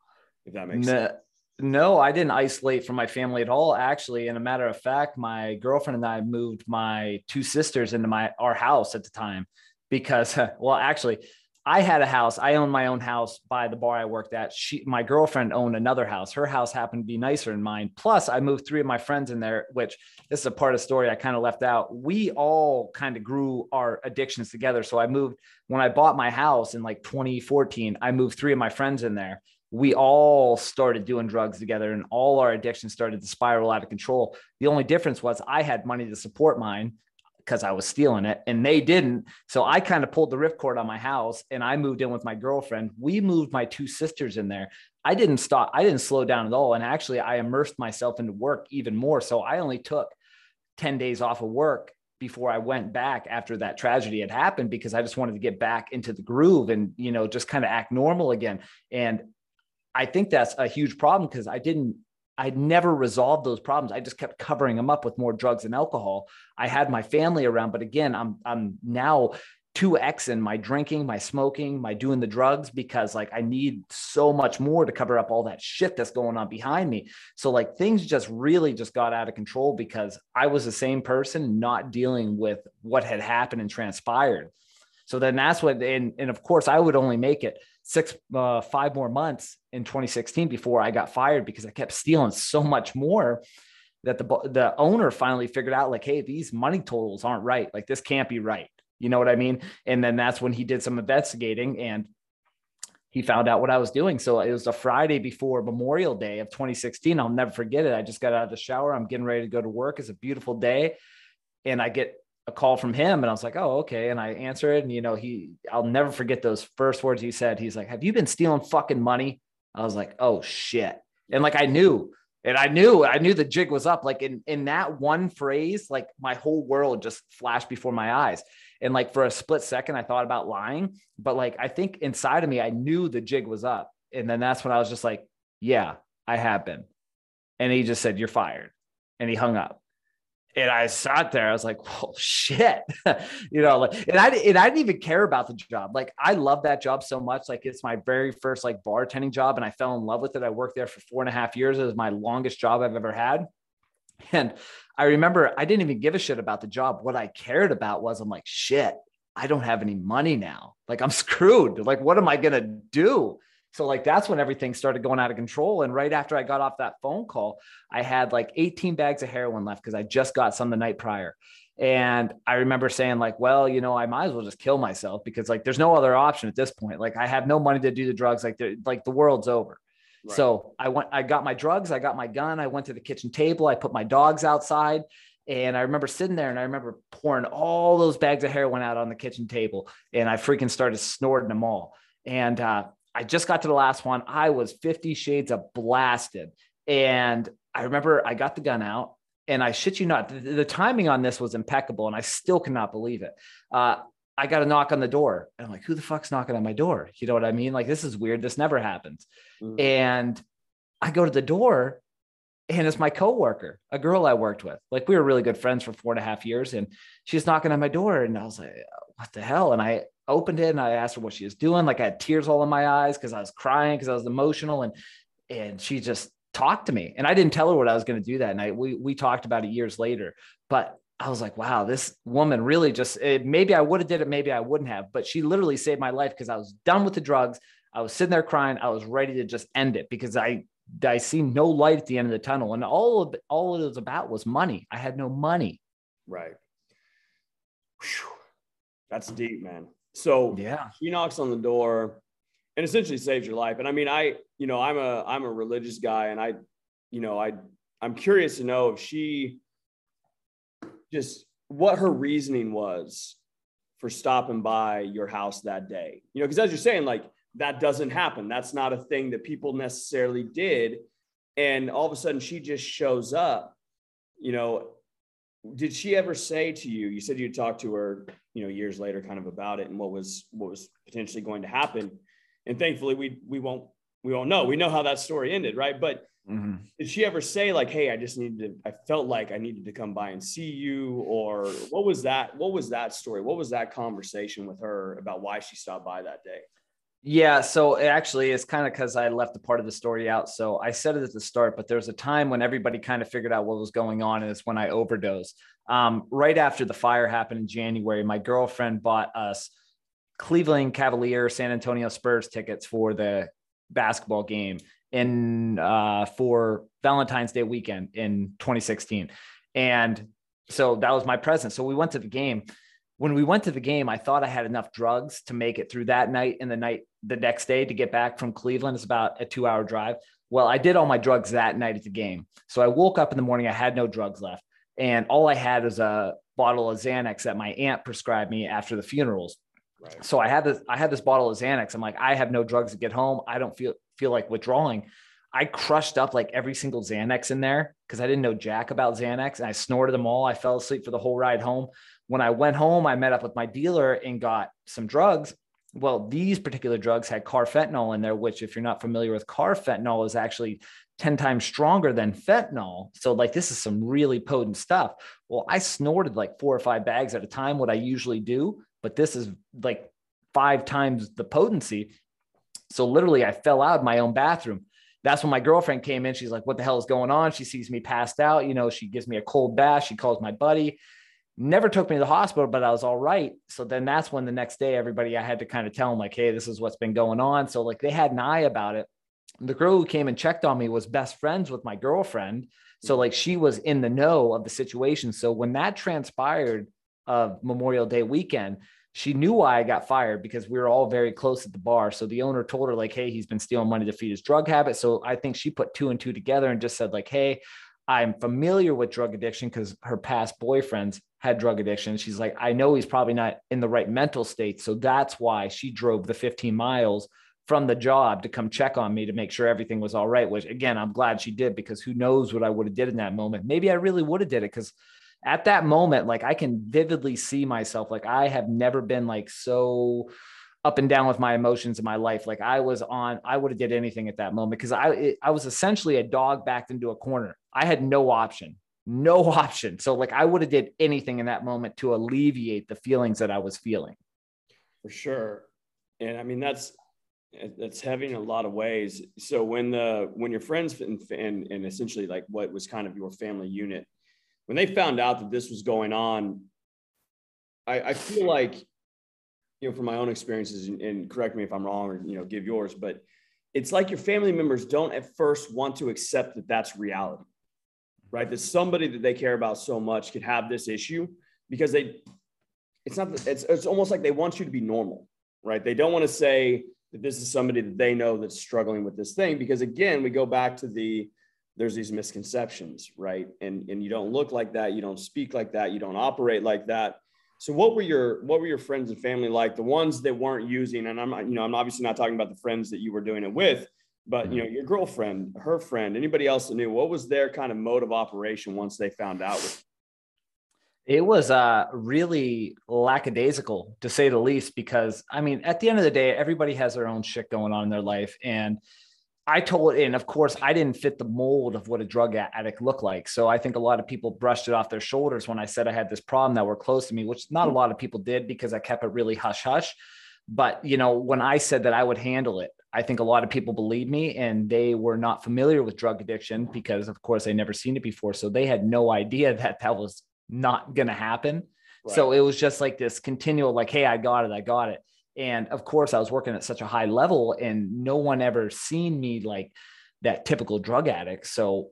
If that makes no, sense. No, I didn't isolate from my family at all. Actually, and a matter of fact, my girlfriend and I moved my two sisters into my our house at the time because <laughs> well actually I had a house. I owned my own house by the bar I worked at. She, my girlfriend owned another house. Her house happened to be nicer than mine. Plus, I moved three of my friends in there, which this is a part of the story I kind of left out. We all kind of grew our addictions together. So I moved when I bought my house in like 2014. I moved three of my friends in there. We all started doing drugs together, and all our addictions started to spiral out of control. The only difference was I had money to support mine because I was stealing it and they didn't. So I kind of pulled the ripcord on my house and I moved in with my girlfriend. We moved my two sisters in there. I didn't stop, I didn't slow down at all. And actually, I immersed myself into work even more. So I only took 10 days off of work before I went back after that tragedy had happened because I just wanted to get back into the groove and, you know, just kind of act normal again. And I think that's a huge problem because I didn't I never resolved those problems. I just kept covering them up with more drugs and alcohol. I had my family around, but again, I'm I'm now 2x in my drinking, my smoking, my doing the drugs because like I need so much more to cover up all that shit that's going on behind me. So like things just really just got out of control because I was the same person not dealing with what had happened and transpired. So then that's what, and, and of course, I would only make it six, uh, five more months in 2016 before I got fired because I kept stealing so much more that the the owner finally figured out like, hey, these money totals aren't right. Like this can't be right. You know what I mean? And then that's when he did some investigating and he found out what I was doing. So it was a Friday before Memorial Day of 2016. I'll never forget it. I just got out of the shower. I'm getting ready to go to work. It's a beautiful day. And I get a call from him and I was like, oh, okay. And I answer it. And, you know, he, I'll never forget those first words he said. He's like, have you been stealing fucking money? I was like, oh shit. And like, I knew, and I knew, I knew the jig was up. Like in, in that one phrase, like my whole world just flashed before my eyes. And like for a split second, I thought about lying, but like, I think inside of me, I knew the jig was up. And then that's when I was just like, yeah, I have been. And he just said, you're fired. And he hung up and I sat there. I was like, "Well, shit," <laughs> you know. Like, and I and I didn't even care about the job. Like, I love that job so much. Like, it's my very first like bartending job, and I fell in love with it. I worked there for four and a half years. It was my longest job I've ever had. And I remember I didn't even give a shit about the job. What I cared about was I'm like, shit, I don't have any money now. Like, I'm <laughs> screwed. Like, what am I gonna do? So like that's when everything started going out of control. And right after I got off that phone call, I had like 18 bags of heroin left because I just got some the night prior. And I remember saying, like, well, you know, I might as well just kill myself because like there's no other option at this point. Like I have no money to do the drugs, like like the world's over. Right. So I went, I got my drugs, I got my gun, I went to the kitchen table, I put my dogs outside. And I remember sitting there and I remember pouring all those bags of heroin out on the kitchen table and I freaking started snorting them all. And uh, I just got to the last one. I was 50 shades of blasted. And I remember I got the gun out and I shit you not, the, the timing on this was impeccable. And I still cannot believe it. Uh, I got a knock on the door. And I'm like, who the fuck's knocking on my door? You know what I mean? Like, this is weird. This never happens. Mm-hmm. And I go to the door and it's my coworker, a girl I worked with. Like we were really good friends for four and a half years, and she's knocking on my door, and I was like, "What the hell?" And I opened it and I asked her what she was doing. Like I had tears all in my eyes because I was crying because I was emotional and and she just talked to me. And I didn't tell her what I was going to do that night. We we talked about it years later. But I was like, wow, this woman really just it, maybe I would have did it, maybe I wouldn't have. But she literally saved my life because I was done with the drugs. I was sitting there crying. I was ready to just end it because I I see no light at the end of the tunnel. And all of all it was about was money. I had no money. Right. Whew. That's deep, man. So yeah, she knocks on the door and essentially saves your life. And I mean, I, you know, I'm a I'm a religious guy, and I, you know, I I'm curious to know if she just what her reasoning was for stopping by your house that day. You know, because as you're saying, like that doesn't happen. That's not a thing that people necessarily did. And all of a sudden she just shows up, you know, did she ever say to you you said you talked to her you know years later kind of about it and what was what was potentially going to happen. And thankfully we we won't we won't know. We know how that story ended right? But mm-hmm. did she ever say like hey i just needed to i felt like i needed to come by and see you or what was that what was that story? What was that conversation with her about why she stopped by that day yeah, so actually, it's kind of because I left a part of the story out. So I said it at the start, but there was a time when everybody kind of figured out what was going on, and it's when I overdosed. Um, right after the fire happened in January, my girlfriend bought us Cleveland Cavalier San Antonio Spurs tickets for the basketball game in uh, for Valentine's Day weekend in 2016, and so that was my present. So we went to the game when we went to the game, I thought I had enough drugs to make it through that night and the night the next day to get back from Cleveland. It's about a two hour drive. Well, I did all my drugs that night at the game. So I woke up in the morning, I had no drugs left. And all I had was a bottle of Xanax that my aunt prescribed me after the funerals. Right. So I had this, I had this bottle of Xanax. I'm like, I have no drugs to get home. I don't feel feel like withdrawing. I crushed up like every single Xanax in there because I didn't know jack about Xanax and I snorted them all. I fell asleep for the whole ride home. When I went home, I met up with my dealer and got some drugs. Well, these particular drugs had carfentanil in there, which, if you're not familiar with carfentanil, is actually 10 times stronger than fentanyl. So, like, this is some really potent stuff. Well, I snorted like four or five bags at a time, what I usually do, but this is like five times the potency. So, literally, I fell out of my own bathroom. That's when my girlfriend came in. She's like, What the hell is going on? She sees me passed out. You know, she gives me a cold bath. She calls my buddy never took me to the hospital, but I was all right. So then that's when the next day, everybody, I had to kind of tell them, like, hey, this is what's been going on. So, like, they had an eye about it. The girl who came and checked on me was best friends with my girlfriend. So, mm-hmm. like, she was in the know of the situation. So, when that transpired of Memorial Day weekend, she knew why I got fired because we were all very close at the bar. So the owner told her, like, hey, he's been stealing money to feed his drug habit. So I think she put two and two together and just said, like, hey, I'm familiar with drug addiction because her past boyfriends had drug addiction. She's like, I know he's probably not in the right mental state. So that's why she drove the 15 miles from the job to come check on me to make sure everything was all right. Which again, I'm glad she did because who knows what I would have did in that moment. Maybe I really would have did it because at that moment, like I can vividly see myself. Like I have never been like so up and down with my emotions in my life. Like I was on, I would have did anything at that moment because I I was essentially a dog backed into a corner. I had no option, no <laughs> option. So like I would have did anything in that moment to alleviate the feelings that I was feeling. For sure, and I mean that's that's heavy in a lot of ways. So when the when your friends and, and and essentially like what was kind of your family unit, when they found out that this was going on, I, I feel like you know, from my own experiences, and, and correct me if I'm wrong, or you know, give yours, but it's like your family members don't at first want to accept that that's reality, right? That somebody that they care about so much could have this issue because they, it's not, it's, it's almost like they want you to be normal, right? They don't want to say that this is somebody that they know that's struggling with this thing because again, we go back to the, there's these misconceptions, right? And, and you don't look like that, you don't speak like that, you don't operate like that. So what were your what were your friends and family like? The ones that weren't using, and I'm you know I'm obviously not talking about the friends that you were doing it with, but you know your girlfriend, her friend, anybody else that knew. What was their kind of mode of operation once they found out? It was uh, really lackadaisical to say the least, because I mean, at the end of the day, everybody has their own shit going on in their life, and I told, and of course, I didn't fit the mold of what a drug addict looked like. So I think a lot of people brushed it off their shoulders when I said I had this problem that were close to me, which not a lot of people did because I kept it really hush hush. But you know, when I said that I would handle it, I think a lot of people believed me, and they were not familiar with drug addiction because, of course, they never seen it before. So they had no idea <laughs> that that was not going to happen. Right. So it was just like this continual, like, "Hey, I got it, I got it." And of course, I was working at such a high level, and no one ever seen me like that typical drug addict. So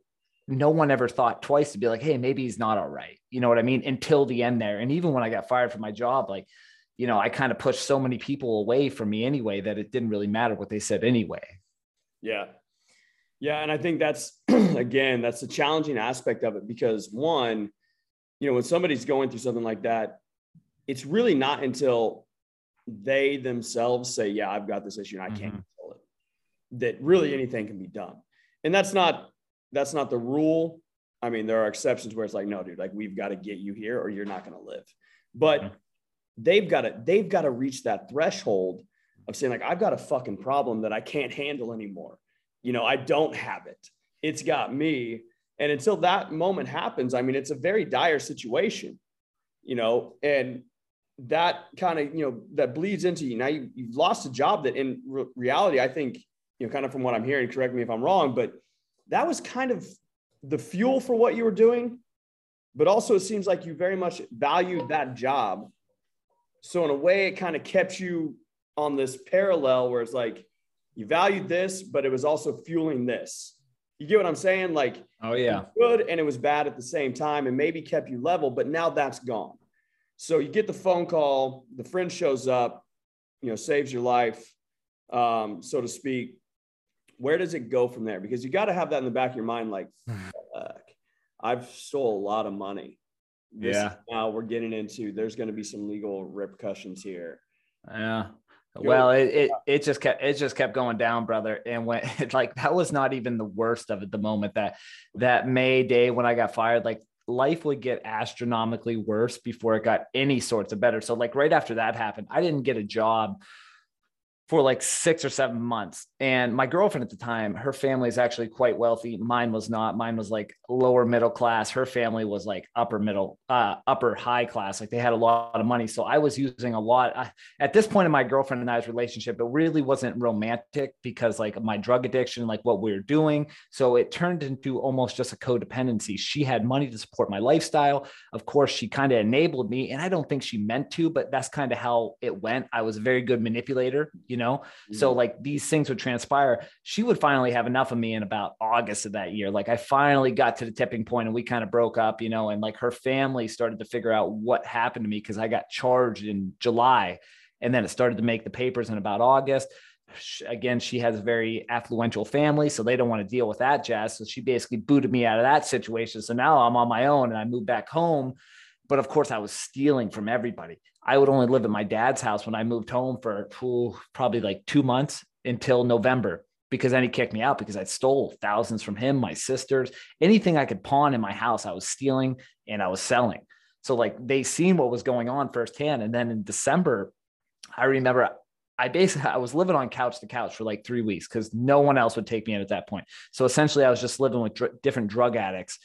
no one ever thought twice to be like, hey, maybe he's not all right. You know what I mean? Until the end there. And even when I got fired from my job, like, you know, I kind of pushed so many people away from me anyway that it didn't really matter what they said anyway. Yeah. Yeah. And I think that's, <clears throat> again, that's the challenging aspect of it because one, you know, when somebody's going through something like that, it's really not until they themselves say, yeah, I've got this issue and I can't mm-hmm. control it, that really anything can be done. And that's not, that's not the rule. I mean, there are exceptions where it's like, no, dude, like we've got to get you here or you're not going to live. But mm-hmm. They've got to, they've got to reach that threshold of saying like, I've got a fucking problem that I can't handle anymore. You know, I don't have it. It's got me. And until that moment happens, I mean, it's a very dire situation, you know, and that kind of you know that bleeds into you now you, have lost a job that in re- reality i think you know kind of from what i'm hearing correct me if i'm wrong but that was kind of the fuel for what you were doing but also it seems like you very much valued that job so in a way it kind of kept you on this parallel where it's like you valued this but it was also fueling this you get what i'm saying like oh yeah good and it was bad at the same time and maybe kept you level but now that's gone so you get the phone call, the friend shows up, you know, saves your life, um, so to speak. Where does it go from there? Because you got to have that in the back of your mind, like, <sighs> I've stole a lot of money. This yeah. Now we're getting into there's going to be some legal repercussions here. Yeah. Well, it, it it just kept it just kept going down, brother. And when <laughs> like that was not even the worst of it. The moment that that May day when I got fired, like life would get astronomically worse before it got any sorts of better. So, like right after that happened, I didn't get a job for like six or seven months. And my girlfriend at the time, her family is actually quite wealthy. Mine was not. Mine was like lower middle class. Her family was like upper middle, uh, upper high class. Like they had a lot of money. So I was using a lot. I, at this point in my girlfriend and I's relationship, it really wasn't romantic because like my drug addiction, like what we were doing. So it turned into almost just a codependency. She had money to support my lifestyle. Of course, she kind of enabled me. And I don't think she meant to, but that's kind of how it went. I was a very good manipulator, you know know? Mm-hmm. So like these things would transpire. She would finally have enough of me in about August of that year. Like I finally got to the tipping point and we kind of broke up, you know, and like her family started to figure out what happened to me because I got charged in July and then it started to make the papers in about August again, she has a very affluential family, so they don't want to deal with that jazz. So she basically booted me out of that situation. So now I'm on my own and I moved back home. But of course, I was stealing from everybody. I would only live at my dad's house when I moved home for ooh, probably like two months until November because then he kicked me out because I stole thousands from him, my sisters, anything I could pawn in my house, I was stealing and I was selling. So like they seen what was going on firsthand. And then in December, I remember I basically I was living on couch to couch for like three weeks because no one else would take me in at that point. So essentially, I was just living with dr- different drug addicts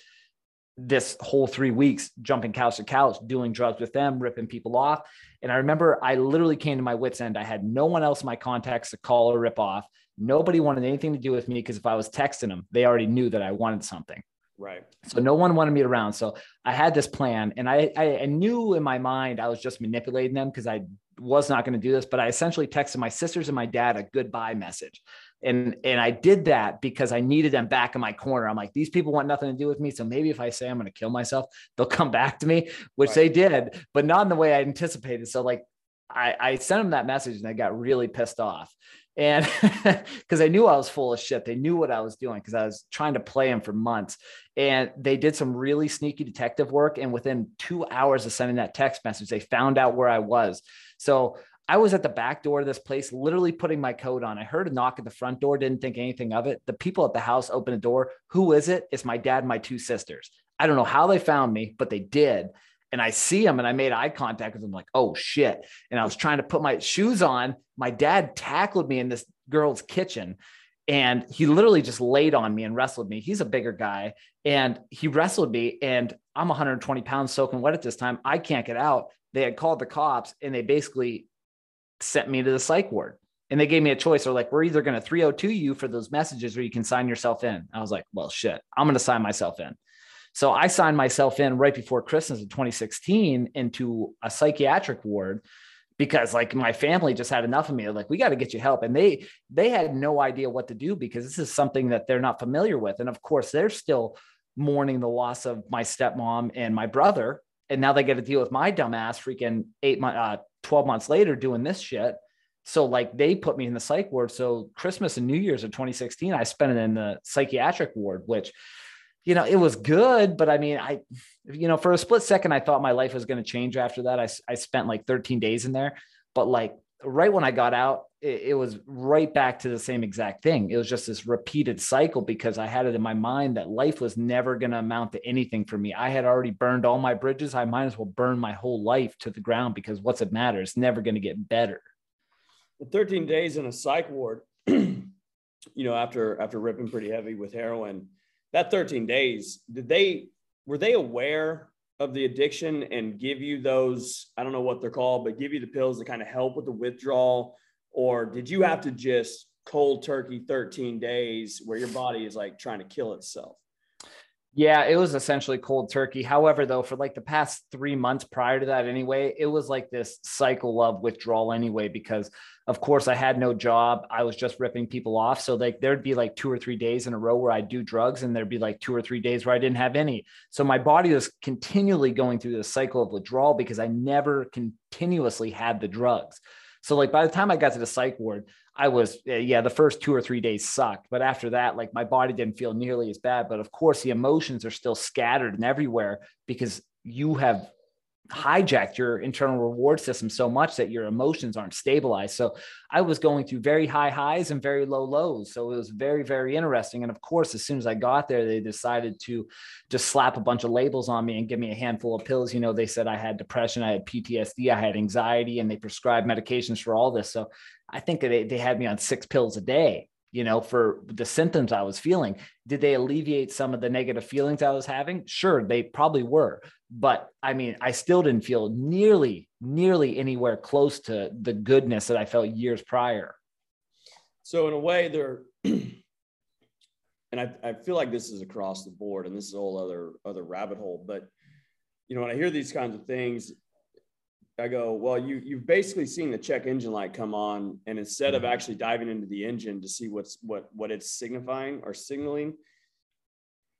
this whole three weeks jumping couch to couch, doing drugs with them, ripping people off. And I remember I literally came to my wits' end. I had no one else in my contacts to call or rip off. Nobody wanted anything to do with me because if I was texting them, they already knew that I wanted something. Right. So no one wanted me around. So I had this plan, and I I, I knew in my mind I was just manipulating them because I was not going to do this. But I essentially texted my sisters and my dad a goodbye message and and I did that because I needed them back in my corner. I'm like, these people want nothing to do with me, so maybe if I say I'm going to kill myself, they'll come back to me, which right. they did, but not in the way I anticipated. So like, I I sent them that message and they got really pissed off, and <laughs> because I knew I was full of shit, they knew what I was doing because I was trying to play them for months, and they did some really sneaky detective work, and within two hours of sending that text message, they found out where I was. So I was at the back door of this place, literally putting my coat on. I heard a knock at the front door, didn't think anything of it. The people at the house opened the door. Who is it? It's my dad my two sisters. I don't know how they found me, but they did. And I see them and I made eye contact with them, like, oh shit. And I was trying to put my shoes on. My dad tackled me in this girl's kitchen and he literally just laid on me and wrestled me. He's a bigger guy and he wrestled me, and I'm 120 pounds soaking wet at this time. I can't get out. They had called the cops and they basically sent me to the psych ward. And they gave me a choice. They're like, we're either going to 302 you for those messages or you can sign yourself in. I was like, well, shit, I'm going to sign myself in. So I signed myself in right before Christmas of 2016 into a psychiatric ward because like my family just had enough of me. Like, we got to get you help. And they they had no idea what to do because this is something that they're not familiar with. And of course, they're still mourning the loss of my stepmom and my brother. And now they get to deal with my dumbass freaking eight month, uh, 12 months later doing this shit. So like they put me in the psych ward. So Christmas and New Year's of 2016, I spent it in the psychiatric ward, which, you know, it was good, but I mean, I, you know, for a split second, I thought my life was going to change after that. I, I spent like 13 days in there, but like right when I got out, it, was right back to the same exact thing. It was just this repeated cycle because I had it in my mind that life was never going to amount to anything for me. I had already burned all my bridges. I might as well burn my whole life to the ground because what's it matter? It's never going to get better. The 13 days in a psych ward, <clears throat> you know, after after ripping pretty heavy with heroin, that 13 days, did they were they aware of the addiction and give you those, I don't know what they're called, but give you the pills to kind of help with the withdrawal? Or did you have to just cold turkey 13 days where your body is like trying to kill itself? Yeah, it was essentially cold turkey. However, though, for like the past three months prior to that, anyway, it was like this cycle of withdrawal anyway, because of course I had no job. I was just ripping people off. So like there'd be like two or three days in a row where I'd do drugs, and there'd be like two or three days where I didn't have any. So my body was continually going through this cycle of withdrawal because I never continuously had the drugs. So like by the time I got to the psych ward, I was, eh, yeah, the first two or three days sucked. But after that, like my body didn't feel nearly as bad. But of course, the emotions are still scattered and everywhere because you have hijacked your internal reward system so much that your emotions aren't stabilized. So I was going through very high highs and very low lows. So it was very, very interesting. And of course, as soon as I got there, they decided to just slap a bunch of labels on me and give me a handful of pills. You know, they said I had depression, I had PTSD, I had anxiety, and they prescribed medications for all this. So I think they, they had me on six pills a day, you know, for the symptoms I was feeling. Did they alleviate some of the negative feelings I was having? Sure, they probably were. But I mean, I still didn't feel nearly, nearly anywhere close to the goodness that I felt years prior. So in a way, they're <clears throat> and I, I feel like this is across the board, and this is a whole other other rabbit hole. But you know, when I hear these kinds of things, I go, well, you you've basically seen the check engine light come on, and instead of mm-hmm. actually diving into the engine to see what's what what it's signifying or signaling,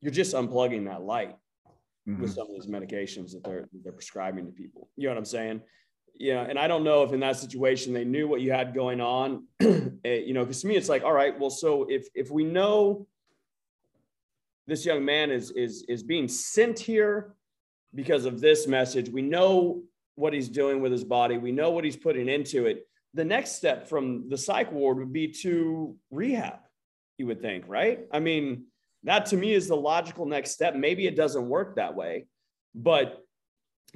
you're just unplugging that light mm-hmm. with some of these medications that they're they're prescribing to people. You know what I'm saying? Yeah, and I don't know if in that situation they knew what you had going on. <clears throat> Eh, you know, because to me it's like, all right, well, so if if we know this young man is is is being sent here because of this message, we know what he's doing with his body. We know what he's putting into it. The next step from the psych ward would be to rehab, you would think, right? I mean, that to me is the logical next step. Maybe it doesn't work that way, but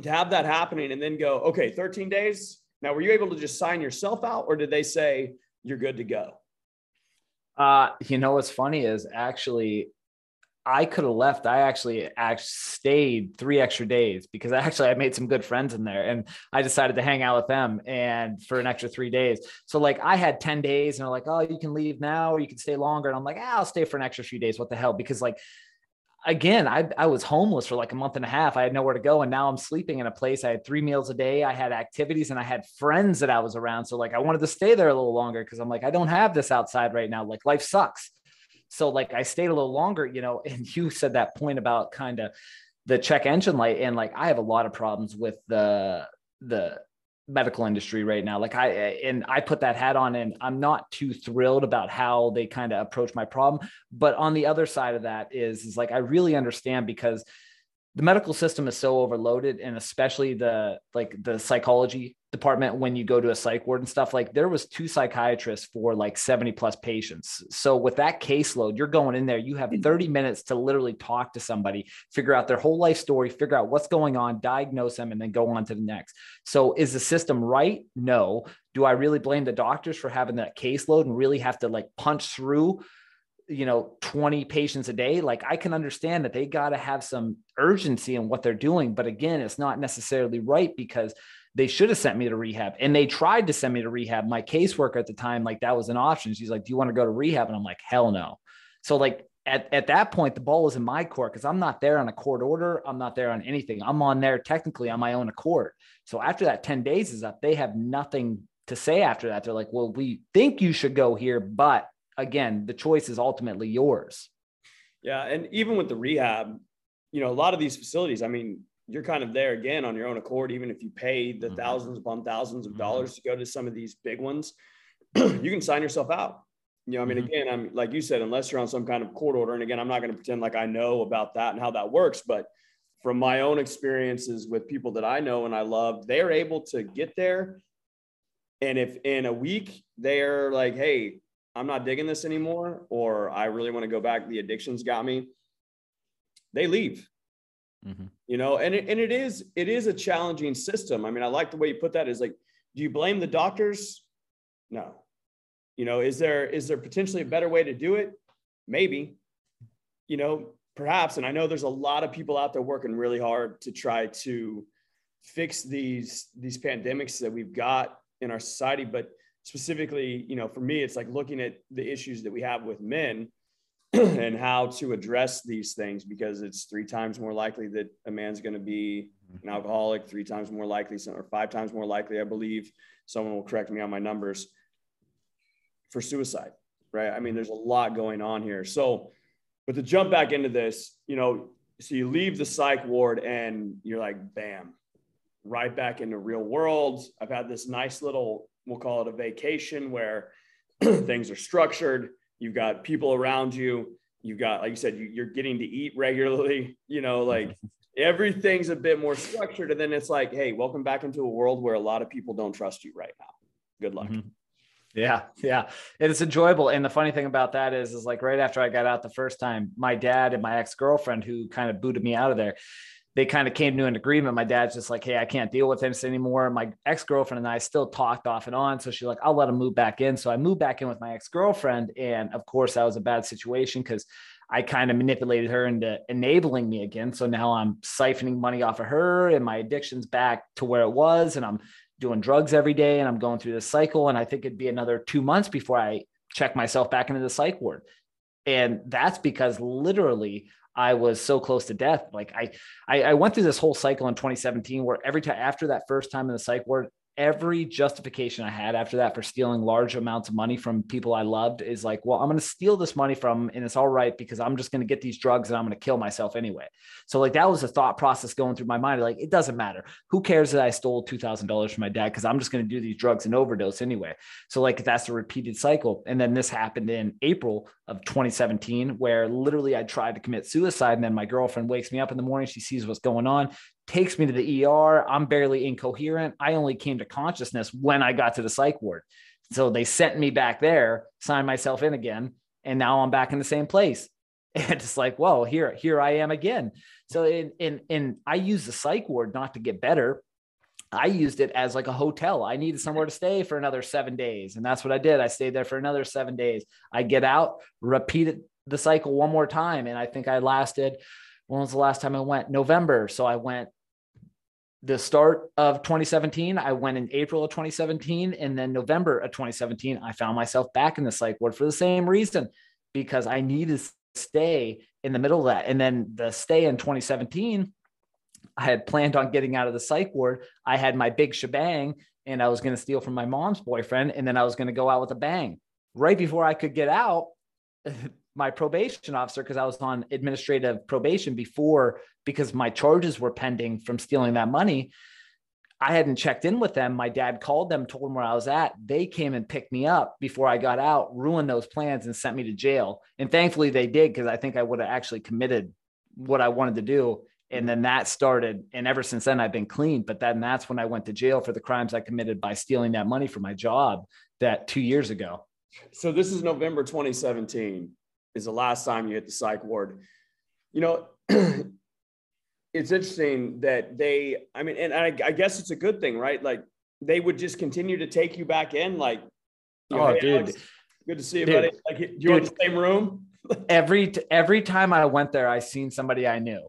to have that happening and then go, okay, 13 days. Now, were you able to just sign yourself out or did they say you're good to go? Uh, you know, what's funny is actually I could have left. I actually actually stayed three extra days because <laughs> actually I made some good friends in there and I decided to hang out with them and for an extra three days. So like I had 10 days and they're like, oh, you can leave now or you can stay longer. And I'm like, ah, I'll stay for an extra few days. What the hell? Because like again, I, I was homeless for like a month and a half. I had nowhere to go. And now I'm sleeping in a place. I had three meals a day. I had activities and I had friends that I was around. So like I wanted to stay there a little longer because I'm like, I don't have this outside right now. Like life sucks. So like I stayed a little longer, you know, <laughs> and you said that point about kind of the check engine light and like I have a lot of problems with the the medical industry right now. Like i and i put that hat on and i'm not too thrilled about how they kind of approach my problem. But on the other side of that is is like i really understand because the medical system is so overloaded and especially the like the psychology department when you go to a psych ward and stuff like there was two psychiatrists for like 70 plus patients. So with that caseload you're going in there you have mm. 30 minutes to literally talk to somebody figure out their whole life story figure out what's going on diagnose them and then go on to the next. So is the system right? No. Do i really blame the doctors for having that caseload and really have to like punch through you know 20 patients a day like i can understand that they got to have some urgency in what they're doing but again it's not necessarily right because they should have sent me to rehab and they tried to send me to rehab. My caseworker at the time like that was an option. She's like do you want to go to rehab? And i'm like hell no. So like at, at that point the ball is in my court because i'm not there on a court order. I'm not there on anything. I'm on there technically on my own accord. So after that 10 days is up they have nothing to say after that. They're like well we think you should go here but again, the choice is ultimately yours. Yeah. And even with the rehab, you know, a lot of these facilities, I mean, you're kind of there again on your own accord, even if you pay the mm-hmm. thousands upon thousands of mm-hmm. dollars to go to some of these big ones, <clears throat> you can sign yourself out. You know, I mean, mm-hmm. again, I'm like you said, unless you're on some kind of court order. And again, I'm not going to pretend like I know about that and how that works, but from my own experiences with people that I know and I love, they're able to get there. And if in a week they're like, hey, I'm not digging this anymore, or I really want to go back. The addictions got me. They leave. Mm-hmm. You know, and it, and it is it is a challenging system. I mean, I like the way you put that. Is like, do you blame the doctors? No. You know, is there is there potentially a better way to do it? Maybe. You know, perhaps. And I know there's a lot of people out there working really hard to try to fix these these pandemics that we've got in our society, but specifically, you know, for me, it's like looking at the issues that we have with men <clears throat> and how to address these things because it's three times more likely that a man's going to be an mm-hmm. alcoholic, three times more likely, or five times more likely, I believe. Someone will correct me on my numbers for suicide, right? I mean, there's a lot going on here. So, but to jump back into this, you know, so you leave the psych ward and you're like, bam, right back into real world. I've had this nice little we'll call it a vacation where <clears throat> things are structured. You've got people around you. You've got, like you said, you, are getting to eat regularly. <laughs> You know, like everything's a bit more structured. And then it's like, hey, welcome back into a world where a lot of people don't trust you right now. Good luck. Mm-hmm. Yeah, yeah. It's enjoyable. And the funny thing about that is, is like right after I got out the first time, my dad and my ex-girlfriend who kind of booted me out of there, they kind of came to an agreement. My dad's just like, Hey, I can't deal with this anymore. My ex-girlfriend and I still talked off and on. So she's like, I'll let him move back in. So I moved back in with my ex-girlfriend. And of course that was a bad situation because I kind of manipulated her into enabling me again. So now I'm siphoning money off of her and my addiction's back to where it was. And I'm doing drugs every day and I'm going through this cycle. And I think it'd be another two months before I check myself back into the psych ward. And that's because literally I was so close to death. Like I, I, I went through this whole cycle in 2017 where every time after that first time in the psych ward, every justification I had after that for stealing large amounts of money from people I loved is like, well, I'm going to steal this money from, and it's all right because I'm just going to get these drugs and I'm going to kill myself anyway. So like that was a thought process going through my mind. Like it doesn't matter. Who cares that I stole two thousand dollars from my dad because I'm just going to do these drugs and overdose anyway. So like that's a repeated cycle. And then this happened in April of 2017, where literally I tried to commit suicide, and then my girlfriend wakes me up in the morning. She sees what's going on takes me to the ER. I'm barely incoherent. I only came to consciousness when I got to the psych ward. So they sent me back there, signed myself in again, and now I'm back in the same place. <laughs> And it's like, whoa, here, here I am again. So in in in I use the psych ward not to get better. I used it as like a hotel. I needed somewhere to stay for another seven days. And that's what I did. I stayed there for another seven days. I get out, repeated the cycle one more time. And I think I lasted, when was the last time I went? November. So I went the start of 2017, I went in April of 2017, and then November of 2017, I found myself back in the psych ward for the same reason because I needed to stay in the middle of that. And then the stay in 2017, I had planned on getting out of the psych ward. I had my big shebang, and I was going to steal from my mom's boyfriend, and then I was going to go out with a bang. Right before I could get out, <laughs> my probation officer because I was on administrative probation before because my charges were pending from stealing that money. I hadn't checked in with them. My dad called them, told them where I was at. They came and picked me up before I got out, ruined those plans, and sent me to jail. And thankfully, they did because I think I would have actually committed what I wanted to do. And then that started. And ever since then, I've been clean. But then that's when I went to jail for the crimes I committed by stealing that money for my job that two years ago. So this is November 2017 is the last time you hit the psych ward. You know, <clears throat> it's interesting that they, I mean, and I, I, guess it's a good thing, right? Like they would just continue to take you back in. Like, know, oh, hey, dude. Alex, good to see you, dude. buddy. Like you were in the same room. every, every time I went there, I seen somebody I knew.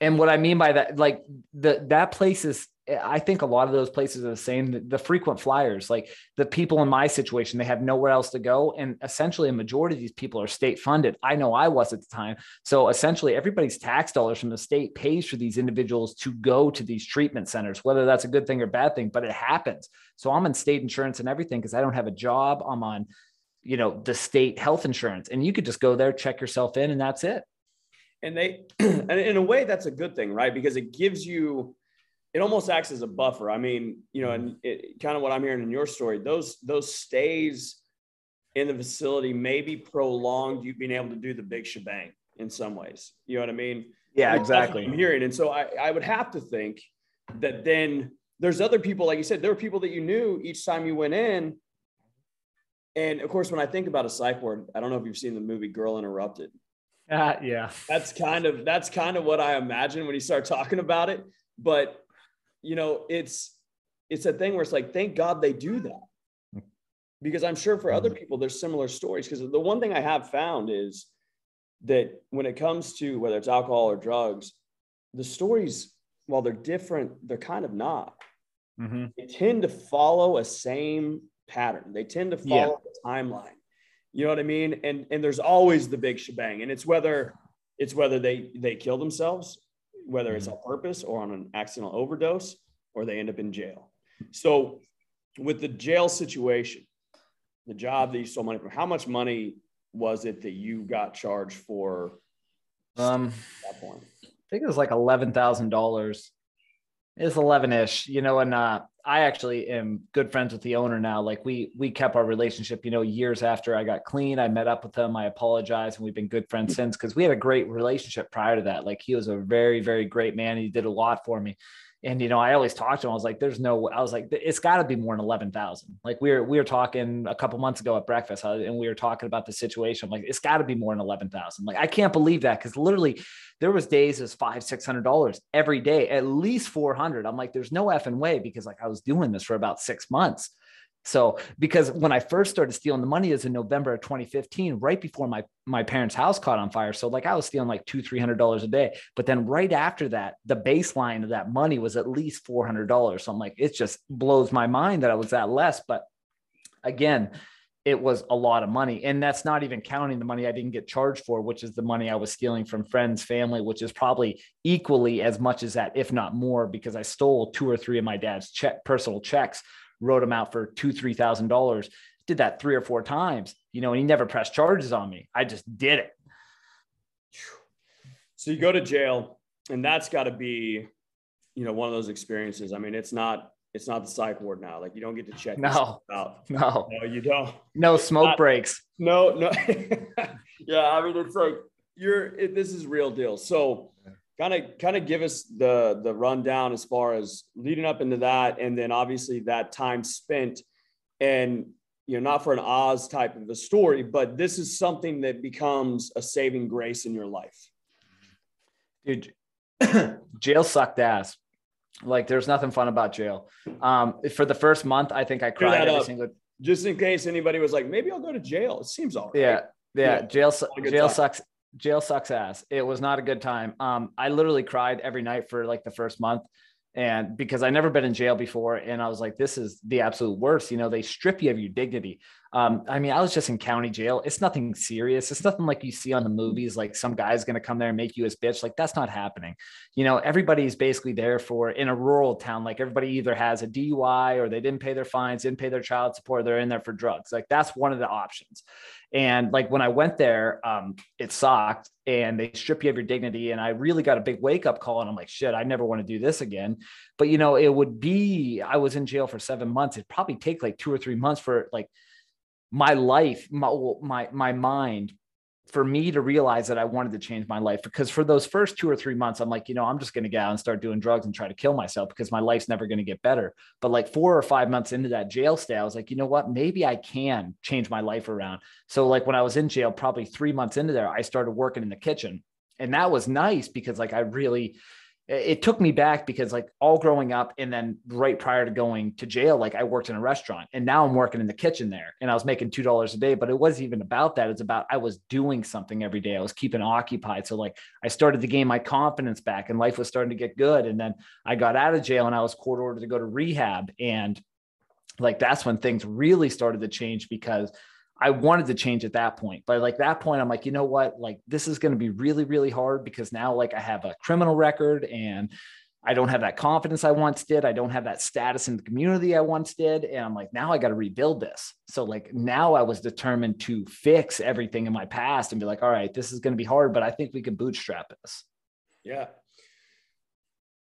And what I mean by that, like the, that place is I think a lot of those places are the same. The, the, frequent flyers, like the people in my situation, they have nowhere else to go. And essentially, a majority of these people are state funded. I know I was at the time. So essentially, everybody's tax dollars from the state pays for these individuals to go to these treatment centers, whether that's a good thing or bad thing, but it happens. So I'm in state insurance and everything because I don't have a job. I'm on, you know, the state health insurance. And you could just go there, check yourself in, and that's it. And they, <clears throat> and in a way, that's a good thing, right? Because it gives you, it almost acts as a buffer. I mean, you know, and it, kind of what I'm hearing in your story, those those stays in the facility maybe prolonged you being able to do the big shebang in some ways. You know what I mean? Yeah, exactly. I'm hearing, and so I, I would have to think that then there's other people, like you said, there were people that you knew each time you went in. And of course, when I think about a psych ward, I don't know if you've seen the movie Girl Interrupted. Uh, yeah, that's kind of that's kind of what I imagine when you start talking about it. But you know, it's it's a thing where it's like, thank God they do that. Because I'm sure for other mm-hmm. people, there's similar stories. Because the one thing I have found is that when it comes to whether it's alcohol or drugs, the stories, while they're different, they're kind of not. Mm-hmm. They tend to follow a same pattern. They tend to follow yeah. the timeline. You know what I mean? And and there's always the big shebang. And it's whether it's whether they they kill themselves whether it's mm-hmm. on purpose or on an accidental overdose, or they end up in jail. So, with the jail situation, the job that you stole money from, how much money was it that you got charged for? Um, that point, I think it was like eleven thousand dollars. It's eleven ish, you know, and uh, I actually am good friends with the owner now. Like we we kept our relationship, you know, years after I got clean. I met up with him. I apologized, and we've been good friends since because we had a great relationship prior to that. Like he was a very very great man. He did a lot for me, And you know, I always talked to him. I was like, "There's no." I was like, "It's got to be more than eleven thousand. Like we were we were talking a couple months ago at breakfast, uh, and we were talking about the situation. I'm like, "It's got to be more than eleven thousand. Like I can't believe that because literally, there was days as five six hundred dollars every day, at least four hundred. I'm like, "There's no effing way," because like I was doing this for about six months. So, because when I first started stealing the money is in November of 2015, right before my my parents' house caught on fire. So, like I was stealing like two, three hundred dollars a day. But then right after that, the baseline of that money was at least four hundred dollars. So I'm like, it just blows my mind that I was that less. But again, it was a lot of money. And that's not even counting the money I didn't get charged for, which is the money I was stealing from friends, family, which is probably equally as much as that, if not more, because I stole two or three of my dad's check personal checks wrote him out for two, three thousand dollars. Did that three or four times, you know, and he never pressed charges on me. I just did it. So you go to jail, and that's got to be, you know, one of those experiences. I mean, it's not it's not the psych ward now. Like you don't get to check no out. No, no, you don't. No smoke not, breaks. No, no. <laughs> yeah, I mean, it's like you're. It, this is real deal. So kind of kind of give us the the rundown as far as leading up into that and then obviously that time spent and you know not for an oz type of a story but this is something that becomes a saving grace in your life. Dude <clears throat> jail sucked ass. Like there's nothing fun about jail. Um for the first month i think i cried every single just in case anybody was like maybe i'll go to jail. It seems all right. Yeah yeah, yeah. jail jail time. sucks jail sucks ass. It was not a good time. Um, I literally cried every night for like the first month. And because I never been in jail before, and I was like, this is the absolute worst. You know, they strip you of your dignity. Um, I mean, I was just in county jail. It's nothing serious. It's nothing like you see on the movies, like some guy's going to come there and make you his bitch. Like that's not happening. You know, everybody's basically there for in a rural town. Like everybody either has a DUI or they didn't pay their fines, didn't pay their child support. They're in there for drugs. Like that's one of the options. And like when I went there, um, it sucked and they strip you of your dignity. And I really got a big wake up call. And I'm like, shit, I never want to do this again. But, you know, it would be, I was in jail for seven months. It'd probably take like two or three months for like my life, my, my, my mind for me to realize that I wanted to change my life because for those first two or three months, I'm like, you know, I'm just going to get out and start doing drugs and try to kill myself because my life's never going to get better. But like four or five months into that jail stay, I was like, you know what? Maybe I can change my life around. So like when I was in jail, probably three months into there, I started working in the kitchen. And that was nice because like I really it took me back because like all growing up and then right prior to going to jail like i worked in a restaurant and now i'm working in the kitchen there and i was making two dollars a day but it wasn't even about that. It's about i was doing something every day. I was keeping occupied. So like i started to gain my confidence back and life was starting to get good. And then i got out of jail and i was court ordered to go to rehab. And like that's when things really started to change because I wanted to change at that point. But like that point, I'm like, you know what? Like this is going to be really, really hard because now like I have a criminal record and I don't have that confidence I once did. I don't have that status in the community I once did. And I'm like, now I got to rebuild this. So like now I was determined to fix everything in my past and be like, all right, this is going to be hard, but I think we can bootstrap this. Yeah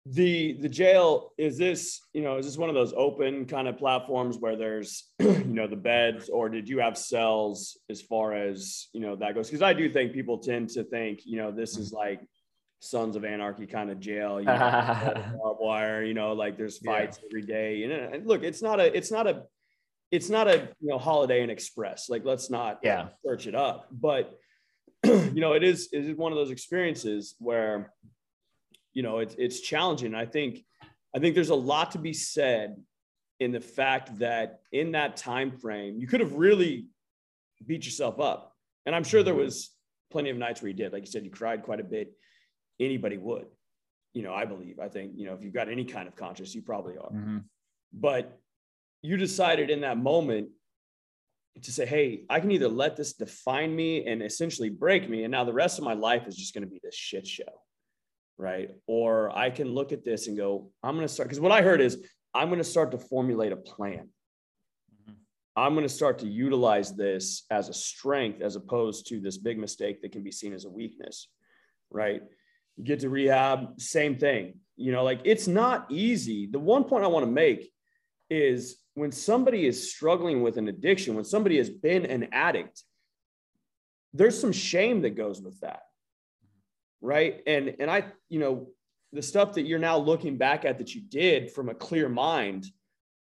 the the jail is this you know is this one of those open kind of platforms where there's <clears throat> you know the beds or did you have cells as far as you know that goes? Because i do think people tend to think you know this is like sons of anarchy kind of jail you know <laughs> barbed wire you know like there's fights yeah. every day. And, and look it's not a it's not a it's not a you know holiday inn express. Like let's not yeah. search it up. But <clears throat> you know it is it is one of those experiences where you know, it's it's challenging. I think I think there's a lot to be said in the fact that in that time frame, you could have really beat yourself up. And I'm sure there mm-hmm. was plenty of nights where you did. Like you said, you cried quite a bit. Anybody would, you know, I believe. I think, you know, if you've got any kind of conscience, you probably are. Mm-hmm. But you decided in that moment to say, hey, I can either let this define me and essentially break me. And now the rest of my life is just going to be this shit show right? Or I can look at this and go, I'm going to start, because what I heard is I'm going to start to formulate a plan. Mm-hmm. I'm going to start to utilize this as a strength as opposed to this big mistake that can be seen as a weakness, right? You get to rehab, same thing. You know, like it's not easy. The one point I want to make is when somebody is struggling with an addiction, when somebody has been an addict, there's some shame that goes with that right and and i you know the stuff that you're now looking back at that you did from a clear mind,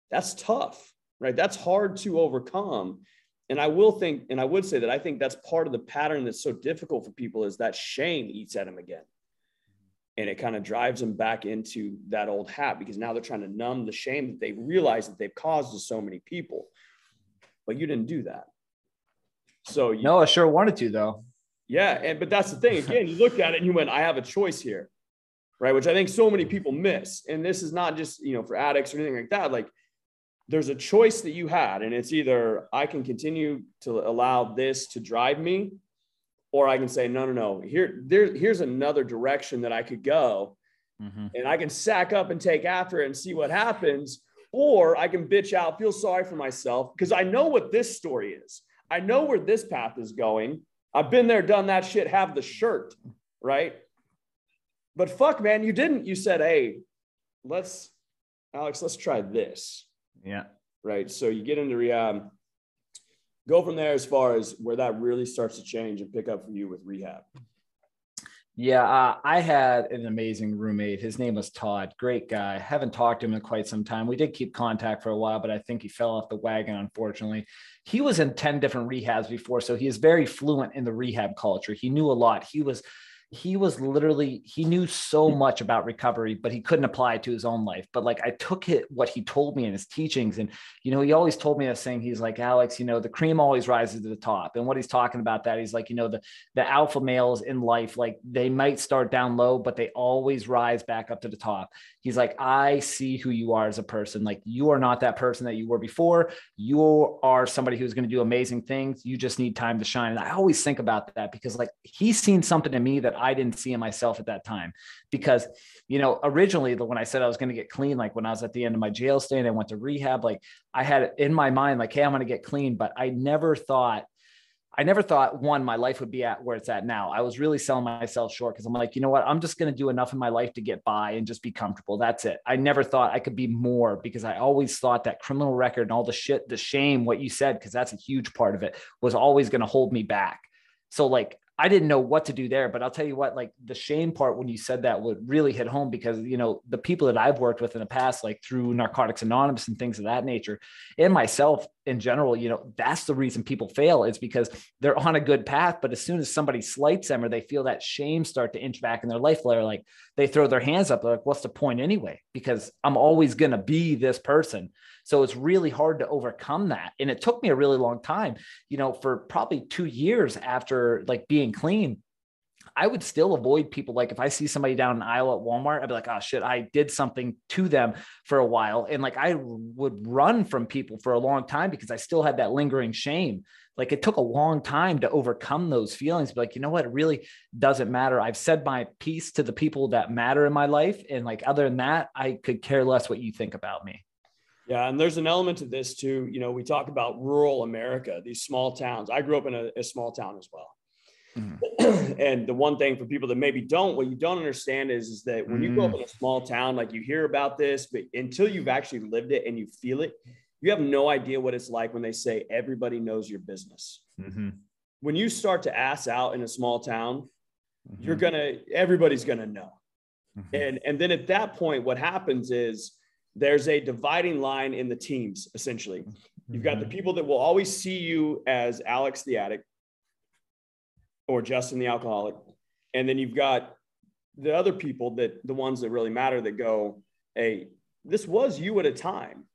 that's tough, right? That's hard to overcome. And I will think, and I would say that I think that's part of the pattern that's so difficult for people is that shame eats at them again. And it kind of drives them back into that old hat because now they're trying to numb the shame that they realize that they've caused to so many people. But you didn't do that. So you, no, I sure wanted to though. Yeah, and but that's the thing. Again, you looked at it and you went, I have a choice here right? Which I think so many people miss. And this is not just, you know, for addicts or anything like that. Like there's a choice that you had, and it's either I can continue to allow this to drive me, or I can say, no, no, no, here, there, here's another direction that I could go. Mm-hmm. And I can sack up and take after it and see what happens. Or I can bitch out, feel sorry for myself because I know what this story is. I know where this path is going. I've been there, done that shit, have the shirt, right? But fuck, man, you didn't. You said, hey, let's, Alex, let's try this. Yeah. Right. So you get into rehab, go from there as far as where that really starts to change and pick up for you with rehab. Yeah, uh, I had an amazing roommate. His name was Todd. Great guy. Haven't talked to him in quite some time. We did keep contact for a while, but I think he fell off the wagon, unfortunately. He was in 10 different rehabs before, so he is very fluent in the rehab culture. He knew a lot. He was he was literally he knew so much about recovery but he couldn't apply it to his own life. But like i took it what he told me in his teachings. And you know he always told me a thing he's like alex you know the cream always rises to the top. And what he's talking about that he's like you know the the alpha males in life like they might start down low but they always rise back up to the top he's like i see who you are as a person like you are not that person that you were before you are somebody who's going to do amazing things you just need time to shine and i always think about that because like he's seen something in me that I didn't see in myself at that time. Because, you know, originally when I said I was going to get clean, like when I was at the end of my jail stay and I went to rehab, like I had it in my mind, like, hey, I'm going to get clean. But I never thought, I never thought one, my life would be at where it's at now. I was really selling myself short because I'm like, you know what? I'm just going to do enough in my life to get by and just be comfortable. That's it. I never thought I could be more because I always thought that criminal record and all the shit, the shame, what you said, because that's a huge part of it, was always going to hold me back. So, like, I didn't know what to do there, but I'll tell you what, like the shame part when you said that would really hit home because, you know, the people that I've worked with in the past, like through Narcotics Anonymous and things of that nature, and myself in general, you know, that's the reason people fail is because they're on a good path. But as soon as somebody slights them or they feel that shame start to inch back in their life, they're like, they throw their hands up. They're like, what's the point anyway? Because I'm always going to be this person. So it's really hard to overcome that. And it took me a really long time, you know, for probably two years after like being clean. I would still avoid people. Like if I see somebody down an aisle at Walmart, I'd be like, oh shit, I did something to them for a while. And like I would run from people for a long time because I still had that lingering shame. Like it took a long time to overcome those feelings. But like, you know what? It really doesn't matter. I've said my piece to the people that matter in my life. And like other than that, I could care less what you think about me. Yeah, and there's an element to this too. You know, we talk about rural America, these small towns. I grew up in a, a small town as well. Mm-hmm. <clears throat> and the one thing for people that maybe don't, what you don't understand is, is that when mm. you grow up in a small town, like you hear about this, but until you've actually lived it and you feel it, you have no idea what it's like when they say everybody knows your business. Mm-hmm. When you start to ass out in a small town, mm-hmm. you're gonna everybody's gonna know. Mm-hmm. And and then at that point, what happens is there's a dividing line in the teams essentially. You've got the mm-hmm. people that will always see you as alex the addict or justin the alcoholic. And then you've got the other people that the ones that really matter that go hey this was you at a time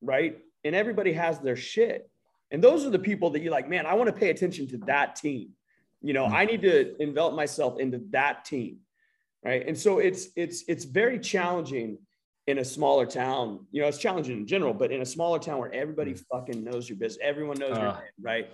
right? And everybody has their shit. And those are the people that you're like man i want to pay attention to that team. You know i need to envelop myself into that team right? And so it's it's it's very challenging in a smaller town, you know, it's challenging in general, but in a smaller town where everybody mm. fucking knows your business, everyone knows uh. your name, right?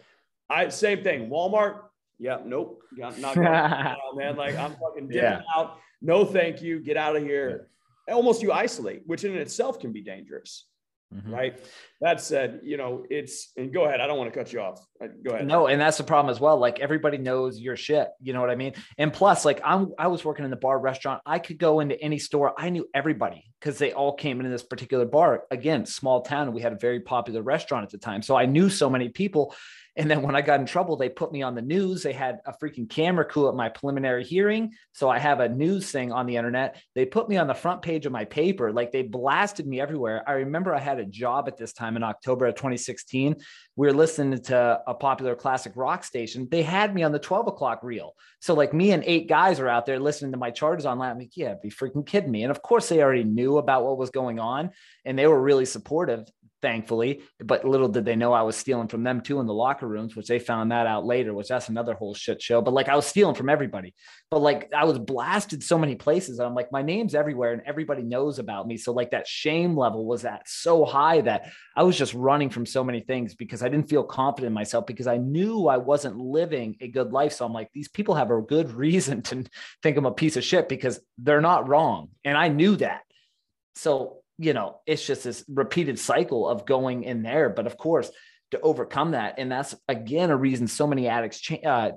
I same thing. Walmart, yeah, nope, not going <laughs> man. Like I'm fucking dipping yeah. out. No, thank you. Get out of here. Almost you isolate, which in itself can be dangerous. Mm-hmm. Right. That said, you know, it's and go ahead. I don't want to cut you off. Go ahead. No, and that's the problem as well. Like everybody knows your shit. You know what I mean? And plus, like I'm I was working in the bar restaurant. I could go into any store. I knew everybody because they all came into this particular bar. Again, small town. We had a very popular restaurant at the time. So I knew so many people. And then when I got in trouble, they put me on the news. They had a freaking camera crew at my preliminary hearing. So I have a news thing on the internet. They put me on the front page of my paper. Like they blasted me everywhere. I remember I had a job at this time in October of 2016. We were listening to a popular classic rock station. They had me on the 12 o'clock reel. So like me and eight guys are out there listening to my charges online. I'm like, yeah, be freaking kidding me. And of course they already knew about what was going on and they were really supportive thankfully. But little did they know I was stealing from them too in the locker rooms, which they found that out later, which that's another whole shit show. But like I was stealing from everybody. But like I was blasted so many places. I'm like, my name's everywhere and everybody knows about me. So like that shame level was at so high that I was just running from so many things because I didn't feel confident in myself because I knew I wasn't living a good life. So I'm like, these people have a good <laughs> reason to think I'm a piece of shit because they're not wrong. And I knew that. So you know, it's just this repeated cycle of going in there. But of course, to overcome that, and that's again a reason so many addicts cha- uh,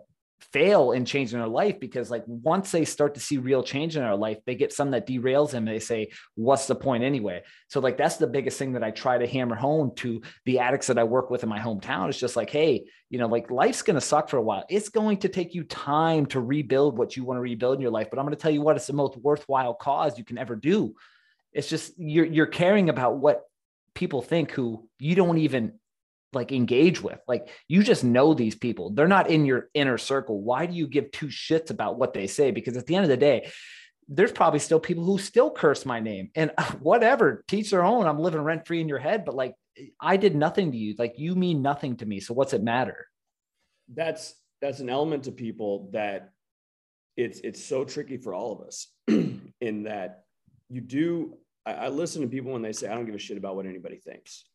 fail in changing their life because, like, once they start to see real change in their life, they get some that derails them. they say, "What's the point anyway?" So, like, that's the biggest thing that I try to hammer home to the addicts that I work with in my hometown. It's just like, hey, you know, like life's going to suck for a while. It's going to take you time to rebuild what you want to rebuild in your life. But I'm going to tell you what, it's the most worthwhile cause you can ever do it's just you're you're caring about what people think who you don't even like engage with. Like you just know these people. They're not in your inner circle. Why do you give two shits about what they say? Because at the end of the day, there's probably still people who still curse my name and <laughs> whatever, teach their own. I'm living rent free in your head, but like I did nothing to you. Like you mean nothing to me. So what's it matter? That's that's an element to people that it's it's so tricky for all of us <clears throat> in that you do I, I, listen to people when they say, I don't give a shit about what anybody thinks.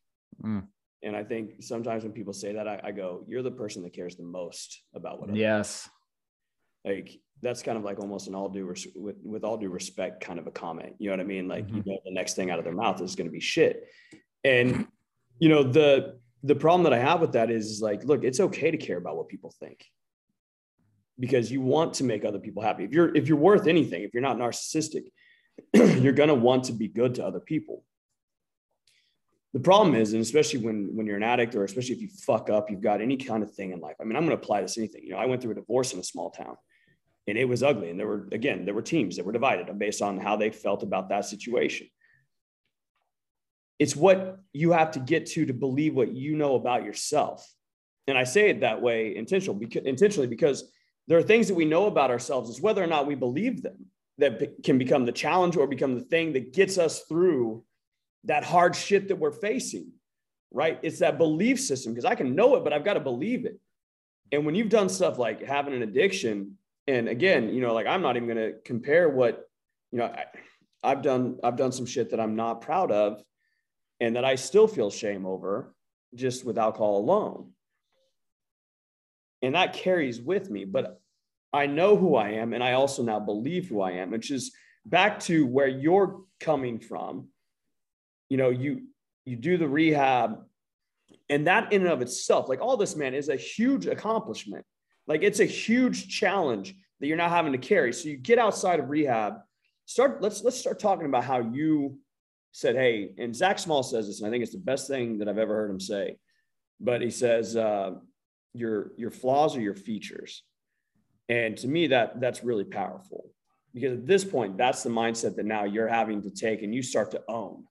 Mm. And I think sometimes when people say that, I, I, go, you're the person that cares the most about what. Yes. Like that's kind of like almost an all due res- with with all due respect kind of a comment. You know what I mean? Like mm-hmm. you know, the next thing out of their mouth is going to be shit. And you know the the problem that I have with that is like, look, it's okay to care about what people think because you want to make other people happy. If you're if you're worth anything, if you're not narcissistic, <clears throat> you're going to want to be good to other people. The problem is, and especially when when you're an addict, or especially if you fuck up, you've got any kind of thing in life. I mean, I'm going to apply this to anything. You know, I went through a divorce in a small town, and it was ugly. And there were again, there were teams that were divided based on how they felt about that situation. It's what you have to get to to believe what you know about yourself. And I say it that way intentionally because there are things that we know about ourselves, is whether or not we believe them that can become the challenge or become the thing that gets us through that hard shit that we're facing, right? It's that belief system because I can know it, but I've got to believe it. And when you've done stuff like having an addiction, and again, you know, like I'm not even going to compare what, you know, I, I've done, I've done some shit that I'm not proud of and that I still feel shame over just with alcohol alone. And that carries with me. But I know who I am, and I also now believe who I am, which is back to where you're coming from. You know, you you do the rehab, and that in and of itself, like all this, man, is a huge accomplishment. Like it's a huge challenge that you're not having to carry. So you get outside of rehab, start. Let's let's start talking about how you said, "Hey," and Zach Small says this, and I think it's the best thing that I've ever heard him say. But he says, uh, "Your your flaws are your features." And to me, that that's really powerful because at this point, that's the mindset that now you're having to take and you start to own,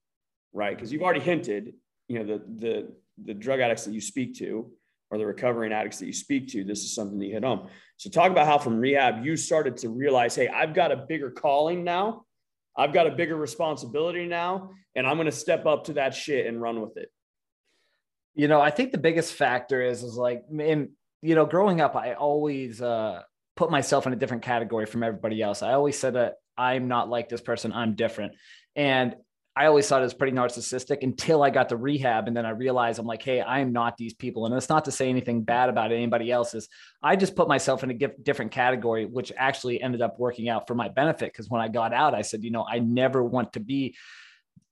right? Because you've already hinted, you know, the the the drug addicts that you speak to or the recovering addicts that you speak to, this is something that you hit home. So talk about how from rehab you started to realize, hey, I've got a bigger calling now. I've got a bigger responsibility now, and I'm going to step up to that shit and run with it. You know, I think the biggest factor is is like, in you know, growing up, I always uh, put myself in a different category from everybody else. I always said that I'm not like this person, I'm different. And I always thought it was pretty narcissistic until I got to rehab. And then I realized I'm like, hey, I am not these people. And it's not to say anything bad about anybody else's. I just put myself in a different category, which actually ended up working out for my benefit. Because when I got out, I said, you know, I never want to be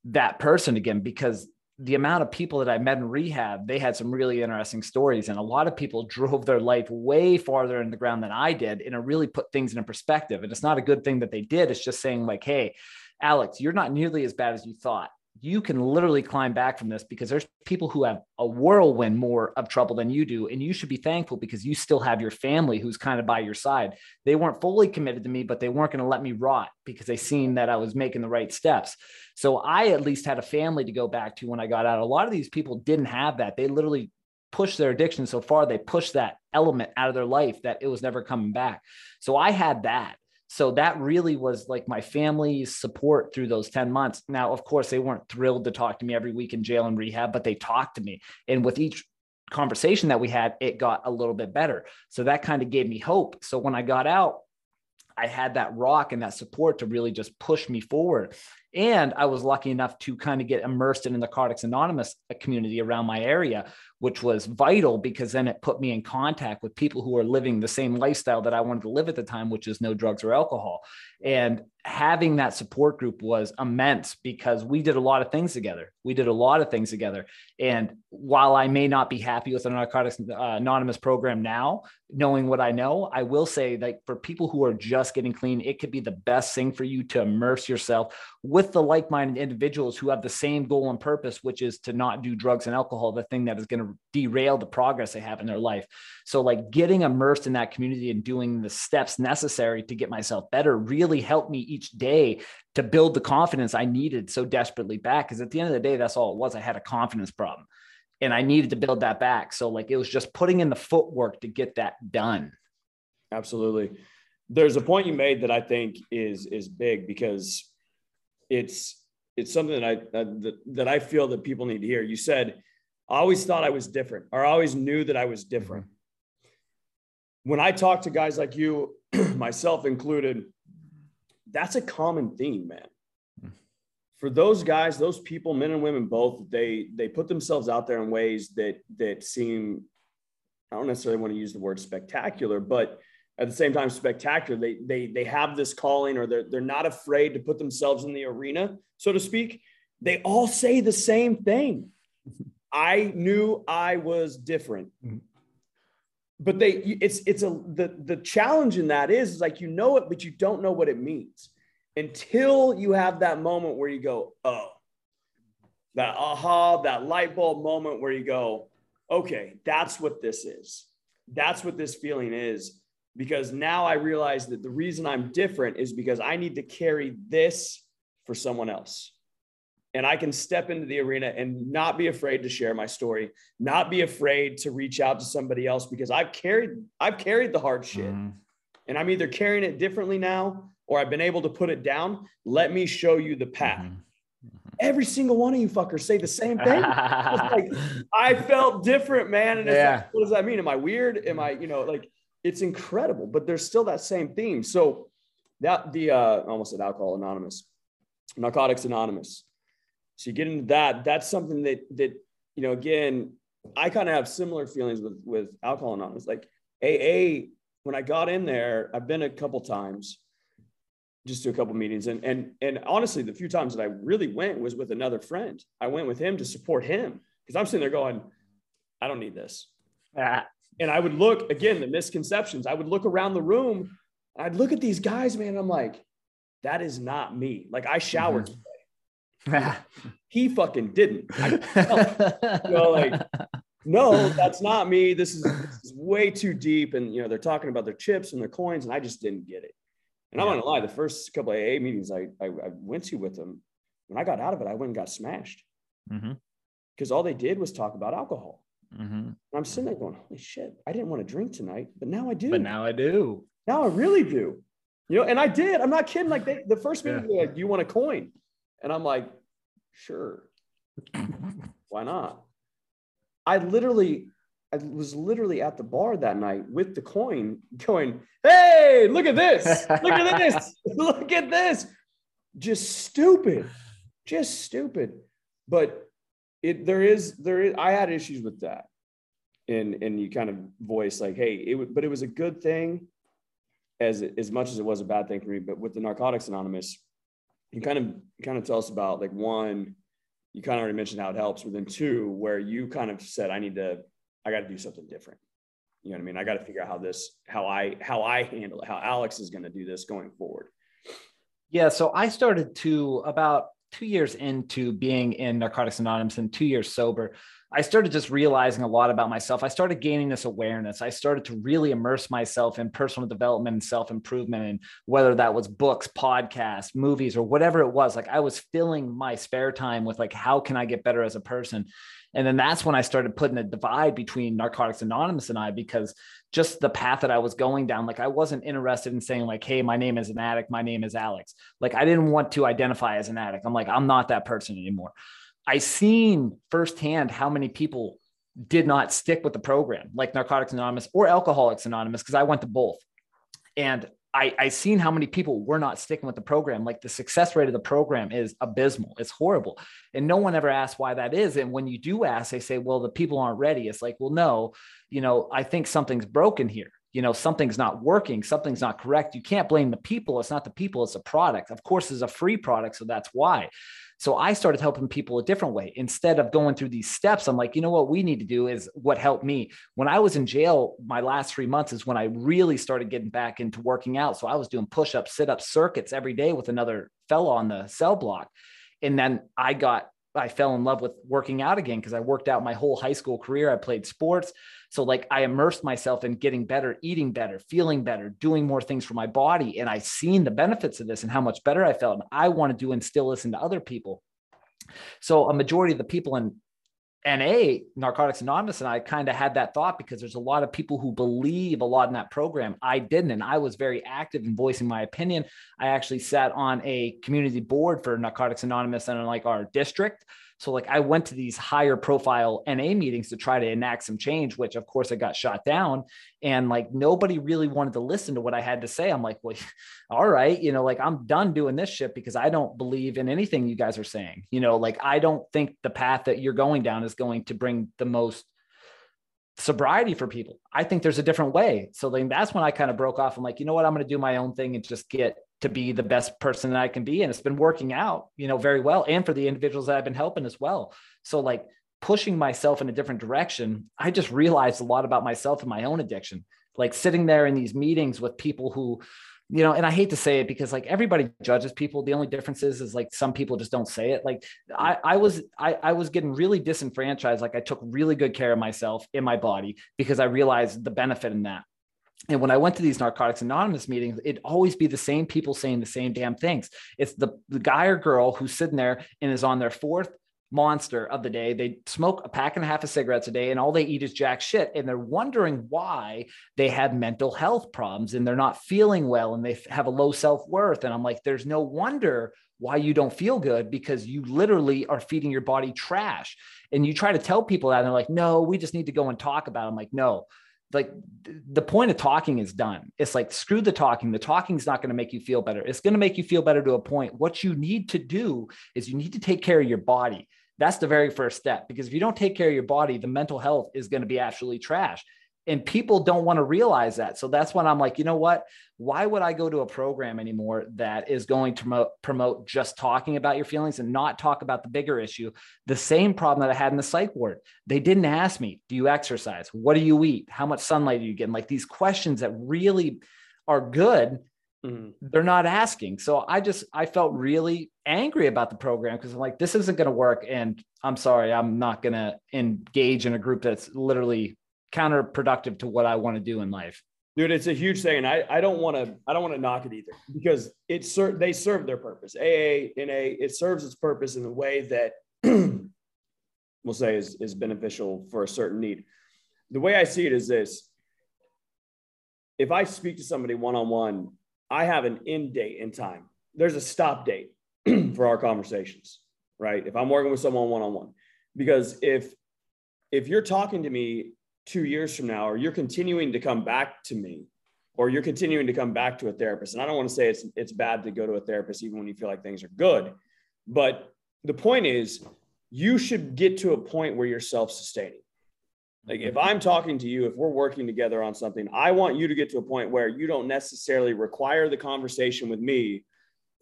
that person again because the amount of people that I met in rehab, they had some really interesting stories. And a lot of people <laughs> drove their life way farther in the ground than I did. And it really put things in perspective. And it's not a good thing that they did. It's just saying, like, hey, Alex, you're not nearly as bad as you thought. You can literally climb back from this because there's people who have a whirlwind more of trouble than you do. And you should be thankful because you still have your family who's kind of by your side. They weren't fully committed to me, but they weren't going to let me rot because they seen that I was making the right steps. So I at least had a family to go back to when I got out. A lot of these people didn't have that. They literally pushed their addiction so far, they pushed that element out of their life that it was never coming back. So I had that so that really was like my family's support through those 10 months. Now of course they weren't thrilled to talk to me every week in jail and rehab but they talked to me. And with each conversation that we had it got a little bit better. So that kind of gave me hope. So when i got out I had that rock and that support to really just push me forward. And I was lucky enough to kind of get immersed in the Narcotics Anonymous community around my area, which was vital because then it put me in contact with people who are living the same lifestyle that I wanted to live at the time, which is no drugs or alcohol. And having that support group was immense because we did a lot of things together. We did a lot of things together. And while I may not be happy with the Narcotics uh, Anonymous program now, knowing what I know, I will say that for people who are just getting clean, it could be the best thing for you to immerse yourself with the like minded individuals who have the same goal and purpose, which is to not do drugs and alcohol, the thing that is going to derail the progress they have in their life. So, like getting immersed in that community and doing the steps necessary to get myself better really helped me each day to build the confidence I needed so desperately back. Because at the end of the day, that's all it was. I had a confidence problem and I needed to build that back. So, like, it was just putting in the footwork to get that done. Absolutely. There's a point you made that I think is is big because it's it's something that I that, that I feel that people need to hear. You said, "I always thought I was different, or I always knew that I was different." Mm-hmm. When I talk to guys like you, <clears throat> myself included, that's a common theme, man. Mm. For those guys, those people, men and women both, they they put themselves out there in ways that that seem I don't necessarily want to use the word spectacular, but at the same time spectacular. They they they have this calling, or they're they're not afraid to put themselves in the arena, so to speak. They all say the same thing. <laughs> I knew I was different. Mm-hmm. But they it's it's a the the challenge in that is, is like you know it, but you don't know what it means until you have that moment where you go, oh, that aha, that light bulb moment where you go, okay, that's what this is. That's what this feeling is because now I realize that the reason I'm different is because I need to carry this for someone else. And I can step into the arena and not be afraid to share my story, not be afraid to reach out to somebody else because I've carried I've carried the hard shit. Mm-hmm. And I'm either carrying it differently now or I've been able to put it down. Let me show you the path. Mm-hmm. Every single one of you fuckers say the same thing. <laughs> like I felt different, man. And yeah. like, what does that mean? Am I weird? Am I, you know, like it's incredible, but there's still that same theme. So that the uh, almost said alcohol anonymous, narcotics anonymous. So you get into that. That's something that that you know. Again, I kind of have similar feelings with with alcohol anonymous. Like AA, when I got in there, I've been a couple times, just to a couple meetings, and and and honestly, the few times that I really went was with another friend. I went with him to support him because I'm sitting there going, I don't need this. Ah. And I would look again, the misconceptions. I would look around the room. I'd look at these guys, man. I'm like, that is not me. Like I showered mm-hmm. he fucking didn't. I, you know, <laughs> like, no, that's not me. This is, this is, way too deep. And you know, they're talking about their chips and their coins, and I just didn't get it. And yeah. I'm gonna lie, the first couple of AA meetings I, I, I went to with them, when I got out of it, I went and got smashed. Because mm-hmm. all they did was talk about alcohol. Mm-hmm. I'm sitting there going, holy shit, I didn't want to drink tonight, but now I do. But now I do. Now I really do. You know, and I did. I'm not kidding. Like they, the first meeting, yeah. like, do you want a coin? And I'm like, sure. <laughs> Why not? I literally, I was literally at the bar that night with the coin going, hey, look at this. Look at this. <laughs> look at this. Just stupid. Just stupid. But it there is there is I had issues with that. And and you kind of voice like, hey, it but it was a good thing as as much as it was a bad thing for me. But with the Narcotics Anonymous, you kind of kind of tell us about like one, you kind of already mentioned how it helps, but then two, where you kind of said, I need to, I got to do something different. You know what I mean? I got to figure out how this, how I, how I handle it, how Alex is going to do this going forward. Yeah. So I started to about two years into being in Narcotics Anonymous and two years sober, I started just realizing a lot about myself. I started gaining this awareness. I started to really immerse myself in personal development and self improvement, and whether that was books, podcasts, movies, or whatever it was. Like I was filling my spare time with like, how can I get better as a person? And then that's when I started putting a divide between Narcotics Anonymous and I, because just the path that I was going down, like I wasn't interested in saying, like, hey, my name is an addict, my name is Alex. Like I didn't want to identify as an addict. I'm like, I'm not that person anymore. I seen firsthand how many people did not stick with the program, like Narcotics Anonymous or Alcoholics Anonymous, because I went to both. And I, I seen how many people were not sticking with the program. Like the success rate of the program is abysmal. It's horrible. And no one ever asks why that is. And when you do ask, they say, well, the people aren't ready. It's like, well, no, you know, I think something's broken here. You know, something's not working, something's not correct. You can't blame the people. It's not the people, it's a product. Of course, it's a free product. So that's why. So I started helping people a different way. Instead of going through these steps, I'm like, you know what we need to do is what helped me. When I was in jail, my last three months is when I really started getting back into working out. So I was doing push ups, sit ups, circuits every day with another fellow on the cell block. And then I got I fell in love with working out again because I worked out my whole high school career. I played sports. So, like, I immersed myself in getting better, eating better, feeling better, doing more things for my body. And I seen the benefits of this and how much better I felt. And I wanted to instill this into other people. So, a majority of the people in NA, Narcotics Anonymous, and I kind of had that thought because there's a lot of people who believe a lot in that program. I didn't, and I was very active in voicing my opinion. I actually sat on a community board for Narcotics Anonymous and like our district. So like I went to these higher profile NA meetings to try to enact some change, which of course I got shot down. And like nobody really wanted to listen to what I had to say. I'm like, well, <laughs> all right, you know, like I'm done doing this shit because I don't believe in anything you guys are saying. You know, like I don't think the path that you're going down is going to bring the most sobriety for people. I think there's a different way. So then that's when I kind of broke off. I'm like, you know what? I'm going to do my own thing and just get to be the best person that I can be. And it's been working out, you know, very well. And for the individuals that I've been helping as well. So like pushing myself in a different direction, I just realized a lot about myself and my own addiction. Like sitting there in these meetings with people who, you know, and I hate to say it because like everybody judges people. The only difference is, is like some people just don't say it. Like I, I was, I, I was getting really disenfranchised. Like I took really good care of myself in my body because I realized the benefit in that and when I went to these Narcotics Anonymous meetings, it'd always be the same people saying the same damn things. It's the, the guy or girl who's sitting there and is on their fourth monster of the day. They smoke a pack and a half of cigarettes a day and all they eat is jack shit. And they're wondering why they have mental health problems and they're not feeling well and they have a low self worth. And I'm like, there's no wonder why you don't feel good because you literally are feeding your body trash. And you try to tell people that and they're like, no, we just need to go and talk about it. I'm like, no, like the point of talking is done. It's like screw the talking. The talking's not going to make you feel better. It's going to make you feel better to a point. What you need to do is you need to take care of your body. That's the very first step because if you don't take care of your body, the mental health is going to be absolutely trash and people don't want to realize that. So that's when i'm like you know what? Why would i go to a program anymore that is going to promote, promote just talking about your feelings and not talk about the bigger issue? The same problem that i had in the psych ward. They didn't ask me do you exercise? What do you eat? How much sunlight do you getting? Like these questions that really are good mm-hmm. they're not asking. So i just i felt really angry about the program because i'm like this isn't going to work and i'm sorry i'm not going to engage in a group that's literally counterproductive to what I want to do in life. Dude, it's a huge thing, and I, I don't want to I don't want to knock it either because it ser- they serve their purpose. AA NA it serves its purpose in a way that <clears throat> we'll say is is beneficial for a certain need. The way I see it is this: if I speak to somebody one on one, I have an end date in time. There's a stop date <clears throat> for our conversations, right? If I'm working with someone one on one, because if if you're talking to me two years from now, or you're continuing to come back to me, or you're continuing to come back to a therapist. And I don't want to say it's it's bad to go to a therapist even when you feel like things are good, but the point is you should get to a point where you're self-sustaining. Like if I'm talking to you, if we're working together on something, I want you to get to a point where you don't necessarily require the conversation with me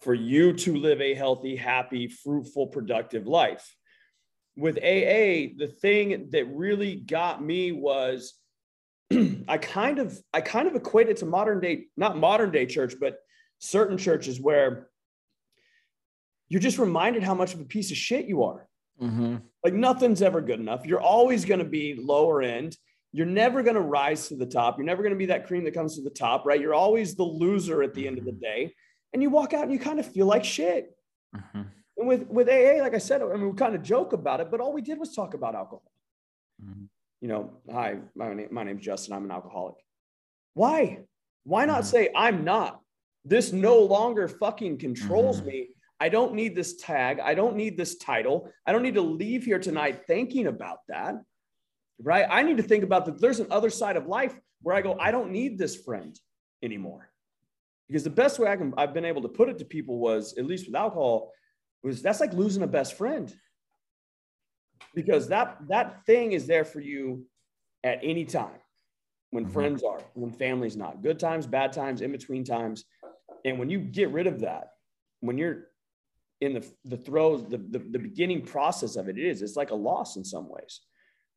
for you to live a healthy, happy, fruitful, productive life with AA, the thing that really got me was <clears throat> I kind of I kind of equate it to modern day, not modern day church, but certain churches where you're just reminded how much of a piece of shit you are. Mm-hmm. Like nothing's ever good enough. You're always going to be lower end. You're never going to rise to the top. You're never going to be that cream that comes to the top, right? You're always the loser at the end of the day. And you walk out and you kind of feel like shit. Mm-hmm. And with, with AA, like I said, I mean, we kind of joke about it, but all we did was talk about alcohol. Mm-hmm. You know, hi, my name, my name's Justin. I'm an alcoholic. Why? Why not mm-hmm. say I'm not? This no longer fucking controls mm-hmm. me. I don't need this tag. I don't need this title. I don't need to leave here tonight thinking about that. Right? I need to think about that there's an other side of life where I go, I don't need this friend anymore. Because the best way I can I've been able to put it to people was, at least with alcohol, was that's like losing a best friend. Because that that thing is there for you at any time when mm-hmm. friends are, when family's not. Good times, bad times, in between times. And when you get rid of that, when you're in the, the throes, the, the, the beginning process of it, it is, it's like a loss in some ways.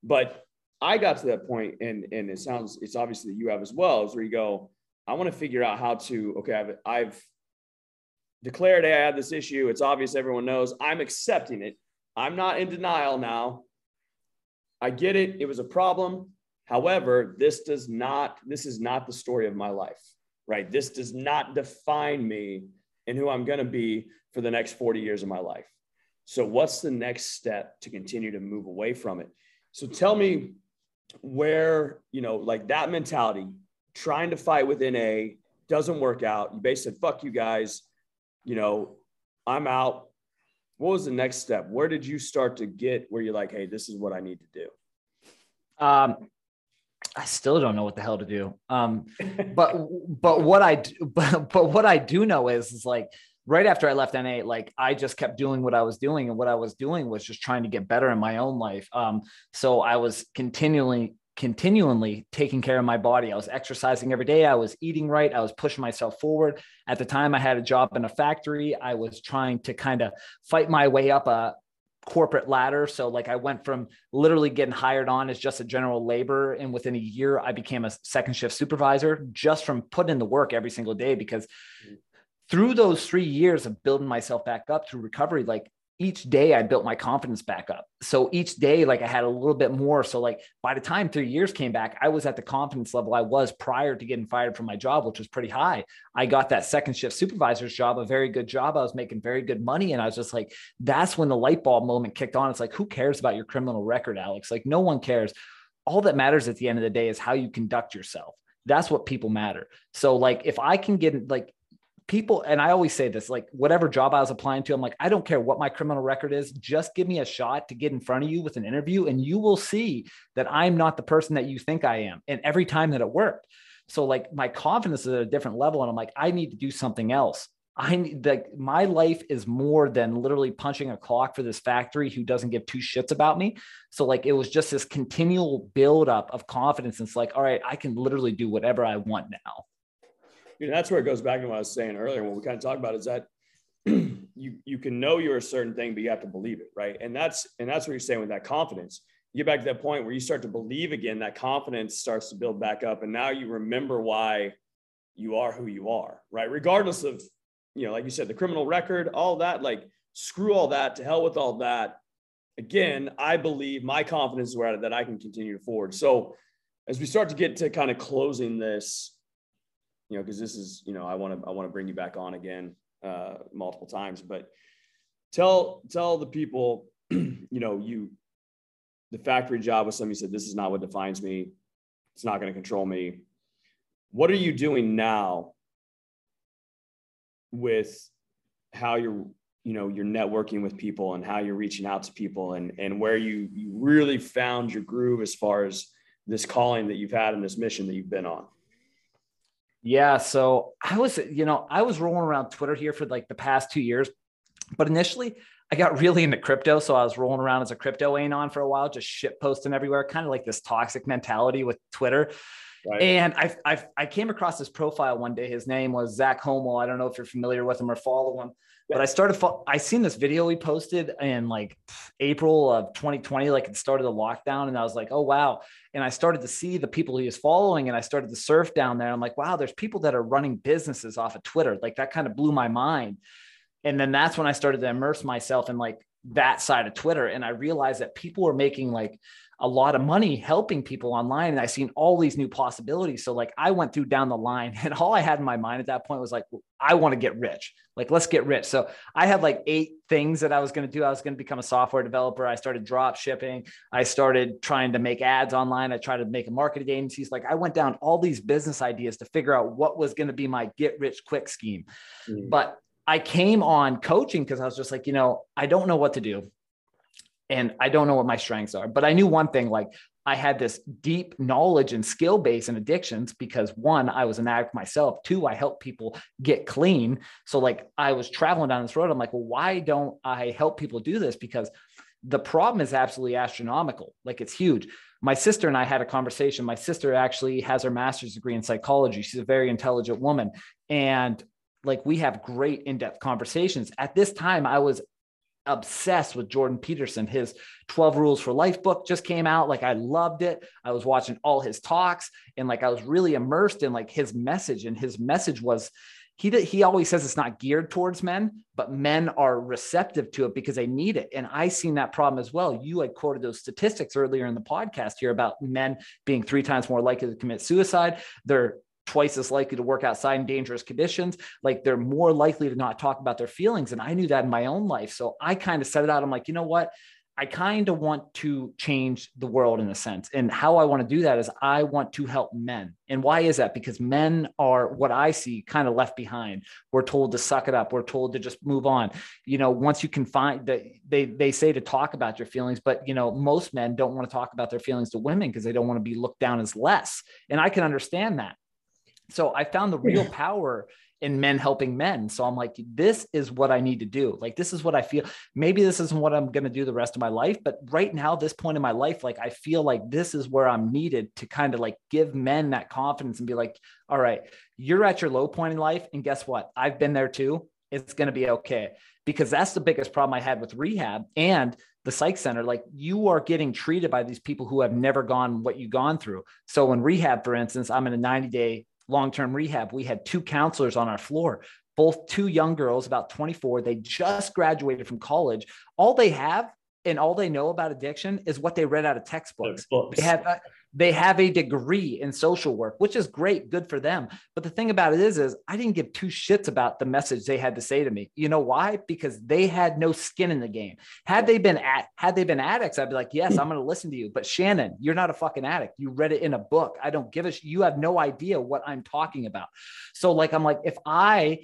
But I got to that point and, and it sounds, it's obviously that you have as well, is where you go, I want to figure out how to, okay, I've, I've declared, hey, I had this issue. It's obvious everyone knows I'm accepting it. I'm not in denial now. I get it. It was a problem. However, this does not, this is not the story of my life, right? This does not define me and who I'm going to be for the next 40 years of my life. So, what's the next step to continue to move away from it? So, tell me where, you know, like that mentality, trying to fight within a doesn't work out. You basically said, fuck you guys, you know, I'm out. What was the next step? Where did you start to get where you're like, hey, this is what I need to do? Um, I still don't know what the hell to do. Um, <laughs> but but what I <laughs> but, but what I do know is is like right after I left NA, like I just kept doing what I was doing, and what I was doing was just trying to get better in my own life. Um, so I was continually continually taking care of my body. I was exercising every day. I was eating right. I was pushing myself forward. At the time, I had a job in a factory. I was trying to kind of fight my way up a corporate ladder. So, like, I went from literally getting hired on as just a general laborer, and within a year, I became a second shift supervisor just from putting in the work every single day because mm. through those three years of building myself back up through recovery, like each day I built my confidence back up. So each day, like I had a little bit more. So like by the time three years came back, I was at the confidence level I was prior to getting fired from my job, which was pretty high. I got that second shift supervisor's job, a very good job. I was making very good money. And I was just like, that's when the light bulb moment kicked on. It's like, who cares about your criminal record, Alex? Like no one cares. All that matters at the end of the day is how you conduct yourself. That's what people matter. So like if I can get like people, and I always say this, like whatever job I was applying to, I'm like, I don't care what my criminal record is, just give me a shot to get in front of you with an interview, and you will see that I'm not the person that you think I am. And every time that it worked. So like my confidence is at a different level. And I'm like, I need to do something else. I need like my life is more than literally punching a clock for this factory who doesn't give two shits about me. So like it was just this continual buildup of confidence. And It's like, all right, I can literally do whatever I want now that's where it goes back to what I was saying earlier. What we kind of talked about is that <clears throat> you you can know you're a certain thing, but you have to believe it, right? And that's and that's what you're saying with that confidence. You get back to that point where you start to believe again. That confidence starts to build back up, and now you remember why you are who you are, right? Regardless of you know, like you said, the criminal record, all that. Like screw all that. To hell with all that. Again, I believe my confidence is where that I can continue to forward. So as we start to get to kind of closing this you know, because this is, you know, I want to I want to bring you back on again uh, multiple times, but tell tell the people, <clears throat> you know, you the factory job was something you said this is not what defines me. It's not going to control me. What are you doing now with how you're you know you're networking with people and how you're reaching out to people and and where you you really found your groove as far as this calling that you've had and this mission that you've been on yeah. So I was, you know, I was rolling around Twitter here for like the past two years, but initially I got really into crypto. So I was rolling around as a crypto anon for a while, just shit posting everywhere, kind of like this toxic mentality with Twitter. Right. And I, I, I came across this profile one day. His name was Zach Homo. I don't know if you're familiar with him or follow him, but I started, I seen this video we posted in like April of 2020, like it started the lockdown. And I was like, oh, wow. And I started to see the people he was following and I started to surf down there. I'm like, wow, there's people that are running businesses off of Twitter. Like that kind of blew my mind. And then that's when I started to immerse myself in like that side of Twitter. And I realized that people were making like a lot of money helping people online. And I seen all these new possibilities. So like I went through down the line <laughs> and all I had in my mind at that point was like, I want to get rich. Like, let's get rich. So I had like eight things that I was going to do. I was going to become a software developer. I started drop shipping. I started trying to make ads online. I tried to make a marketing agencies. Like I went down all these business ideas to figure out what was going to be my get rich quick scheme. Mm. But I came on coaching because I was just like, you know, I don't know what to do and I don't know what my strengths are. But I knew one thing like I had this deep knowledge and skill base in addictions because one, I was an addict myself. Two, I help people get clean. So, like, I was traveling down this road. I'm like, well, why don't I help people do this? Because the problem is absolutely astronomical. Like, it's huge. My sister and I had a conversation. My sister actually has her master's degree in psychology. She's a very intelligent woman. And like, we have great in depth conversations. At this time, I was obsessed with Jordan Peterson. His 12 Rules for Life book just came out. Like I loved it. I was watching all his talks and like I was really immersed in like his message. And his message was he he always says it's not geared towards men, but men are receptive to it because they need it. And I seen that problem as well. You had quoted those statistics earlier in the podcast here about men being three times more likely to commit suicide. They're twice as likely to work outside in dangerous conditions. Like they're more likely to not talk about their feelings. And I knew that in my own life. So I kind of set it out. I'm like, you know what? I kind of want to change the world in a sense. And how I want to do that is I want to help men. And why is that? Because men are what I see kind of left behind. We're told to suck it up. We're told to just move on. You know, once you can find that they they say to talk about your feelings, but you know, most men don't want to talk about their feelings to women because they don't want to be looked down as less. And I can understand that. So I found the real power in men helping men. So I'm like, this is what I need to do. Like, this is what I feel. Maybe this isn't what I'm going to do the rest of my life, but right now, this point in my life, like, I feel like this is where I'm needed to kind of like give men that confidence and be like, all right, you're at your low point in life. And guess what? I've been there too. It's going to be okay. Because that's the biggest problem I had with rehab and the psych center. Like, you are getting treated by these people who have never gone what you've gone through. So, in rehab, for instance, I'm in a 90 day long-term rehab, we had two counselors on our floor, both two young girls, about 24. They just graduated from college. All they have and all they know about addiction is what they read out of textbooks. They have uh, they have a degree in social work, which is great, good for them. But the thing about it is, is I didn't give two shits about the message they had to say to me. You know why? Because they had no skin in the game. Had they been at had they been addicts, I'd be like, yes, I'm going to listen to you. But Shannon, you're not a fucking addict. You read it in a book. I don't give a. Sh- you have no idea what I'm talking about. So like, I'm like, if I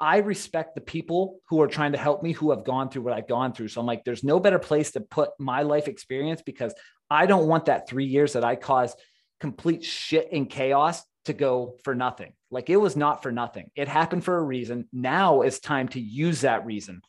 I respect the people who are trying to help me who have gone through what I've gone through. So I'm like, there's no better place to put my life experience because I don't want that three years that I caused complete shit and chaos to go for nothing. Like it was not for nothing. It happened for a reason. Now it's time to use that reason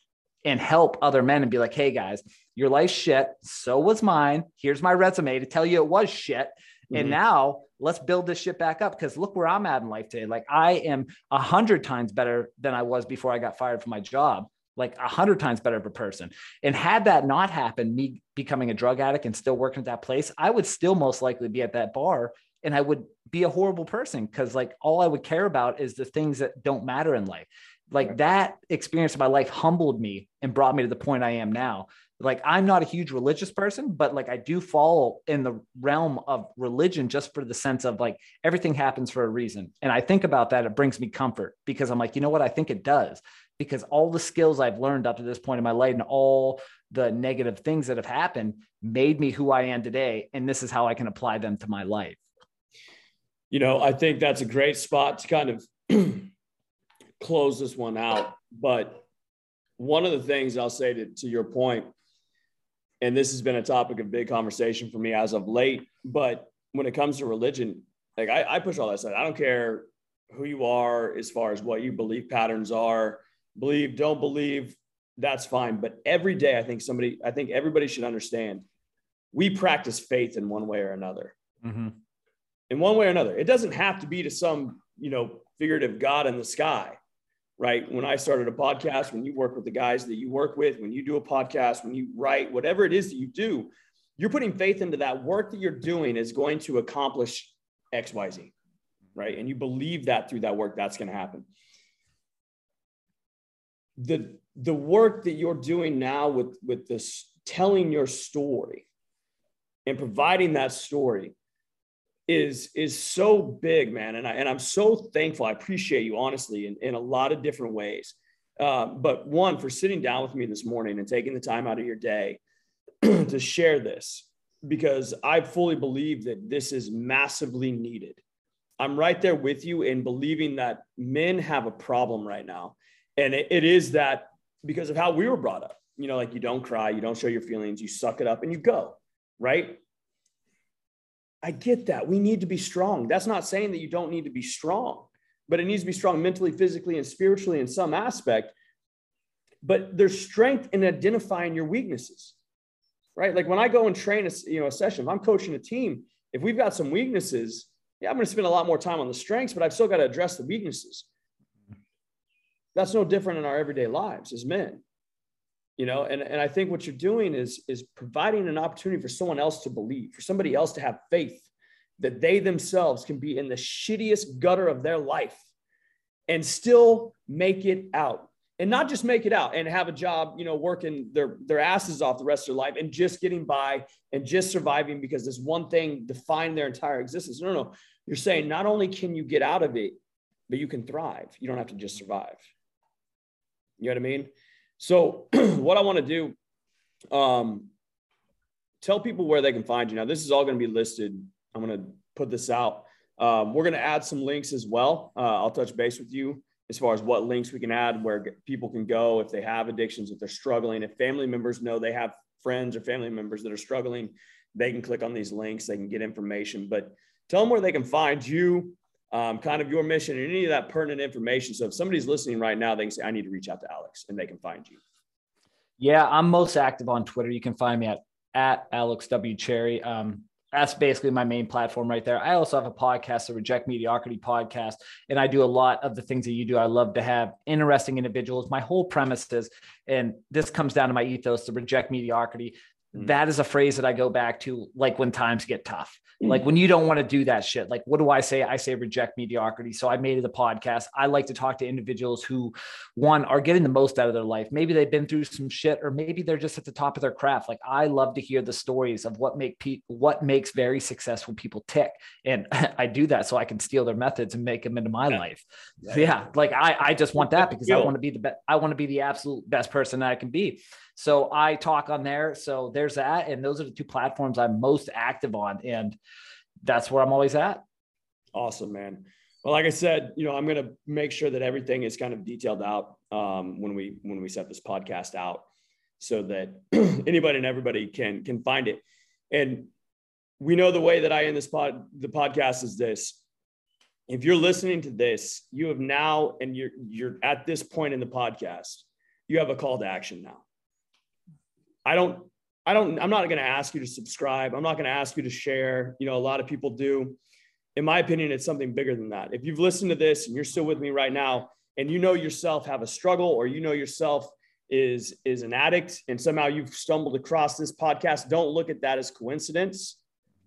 and help other men and be like, hey guys, your life's shit. So was mine. Here's my resume to tell you it was shit. Mm-hmm. And now let's build this shit back up because look where I'm at in life today. Like I am a hundred times better than I was before I got fired from my job like a hundred times better of a person. And had that not happened, me becoming a drug addict and still working at that place, I would still most likely be at that bar and I would be a horrible person because like all I would care about is the things that don't matter in life. Like that experience of my life humbled me and brought me to the point I am now. Like I'm not a huge religious person, but like I do fall in the realm of religion just for the sense of like everything happens for a reason. And I think about that, it brings me comfort because I'm like, you know what? I think it does because all the skills I've learned up to this point in my life and all the negative things that have happened made me who I am today. And this is how I can apply them to my life. You know, I think that's a great spot to kind of <clears throat> close this one out. But one of the things I'll say to, to your point, and this has been a topic of big conversation for me as of late, but when it comes to religion, like I, I push all that stuff. I don't care who you are as far as what your belief patterns are believe, don't believe, that's fine. But every day, I think somebody, I think everybody should understand we practice faith in one way or another. Mm-hmm. In one way or another. It doesn't have to be to some, you know, figurative God in the sky, right? When I started a podcast, when you work with the guys that you work with, when you do a podcast, when you write, whatever it is that you do, you're putting faith into that work that you're doing is going to accomplish XYZ, right? And you believe that through that work, that's going to happen the the work that you're doing now with with this telling your story and providing that story is is so big man. And, I, and i'm so thankful. I appreciate you honestly in, in a lot of different ways. Uh, but one for sitting down with me this morning and taking the time out of your day <clears throat> to share this because i fully believe that this is massively needed. I'm right there with you in believing that men have a problem right now and it, it is that because of how we were brought up you know like you don't cry you don't show your feelings you suck it up and you go right I get that. We need to be strong. That's not saying that you don't need to be strong, but it needs to be strong mentally, physically, and spiritually in some aspect. But there's strength in identifying your weaknesses, right? Like when I go and train a, you know, a session, if I'm coaching a team, if we've got some weaknesses, yeah, I'm going to spend a lot more time on the strengths, but I've still got to address the weaknesses. That's no different in our everyday lives as men you know? And, and i think what you're doing is is providing an opportunity for someone else to believe for somebody else to have faith that they themselves can be in the shittiest gutter of their life and still make it out. And not just make it out and have a job you know working their their asses off the rest of their life and just getting by and just surviving because this one thing defined their entire existence. No no you're saying not only can you get out of it but you can thrive. You don't have to just survive you know what i mean so, <clears throat> what I want to do, um, tell people where they can find you. Now, this is all going to be listed. I'm going to put this out. Um, we're going to add some links as well. Uh, I'll touch base with you as far as what links we can add, where people can go if they have addictions, if they're struggling, if family members know they have friends or family members that are struggling, they can click on these links, they can get information. But tell them where they can find you, um, kind of your mission and any of that pertinent information. So if somebody's listening right now, they can say, I need to reach out to Alex and they can find you. Yeah, I'm most active on Twitter. You can find me at, at Alex W. Cherry. Um, that's basically my main platform right there. I also have a podcast, the Reject Mediocrity podcast, and I do a lot of the things that you do. I love to have interesting individuals. My whole premise is, and this comes down to my ethos, to reject mediocrity. Mm. That is a phrase that I go back to, like when times get tough. Like when you don't want to do that shit, like what do I say? I say reject mediocrity. So I made it a podcast. I like to talk to individuals who, one, are getting the most out of their life. Maybe they've been through some shit, or maybe they're just at the top of their craft. Like I love to hear the stories of what make people, what makes very successful people tick, and <laughs> I do that so I can steal their methods and make them into my yeah. life. Yeah. yeah, like I, I just want that because I want to be the best. I want to be the absolute best person that I can be. So I talk on there. So there's that. And those are the two platforms I'm most active on. And that's where I'm always at. Awesome, man. Well, like I said, you know, I'm going to make sure that everything is kind of detailed out um, when we when we set this podcast out, so that <clears throat> anybody and everybody can can find it. And we know the way that I end this pod the podcast is this: if you're listening to this, you have now, and you're you're at this point in the podcast, you have a call to action now. I don't, I don't, I'm not going to ask you to subscribe. I'm not going to ask you to share. You know, a lot of people do. In my opinion, it's something bigger than that. If you've listened to this and you're still with me right now, and you know yourself have a struggle, or you know yourself is is an addict, and somehow you've stumbled across this podcast, don't look at that as coincidence,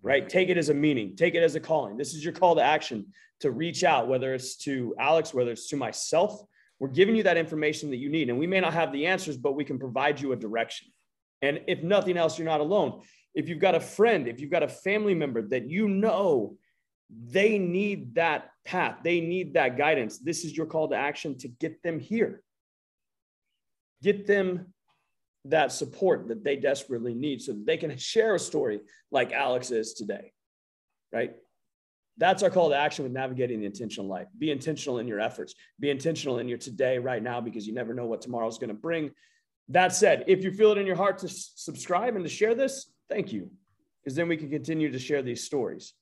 right? Take it as a meaning. Take it as a calling. This is your call to action to reach out, whether it's to Alex, whether it's to myself. We're giving you that information that you need, and we may not have the answers, but we can provide you a direction. And if nothing else, you're not alone. If you've got a friend, if you've got a family member that you know they need that path, they need that guidance, this is your call to action to get them here. Get them that support that they desperately need so that they can share a story like Alex is today, right? That's our call to action with navigating the intentional life. Be intentional in your efforts. Be intentional in your today, right now, because you never know what tomorrow is going to bring. That said, if you feel it in your heart to subscribe and to share this, thank you, because then we can continue to share these stories.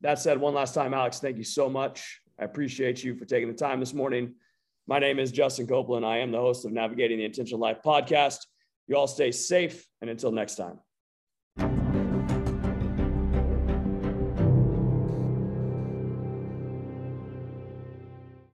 That said, one last time, Alex, thank you so much. I appreciate you for taking the time this morning. My name is Justin Copeland. I am the host of Navigating the Intentional Life podcast. You all stay safe, and until next time.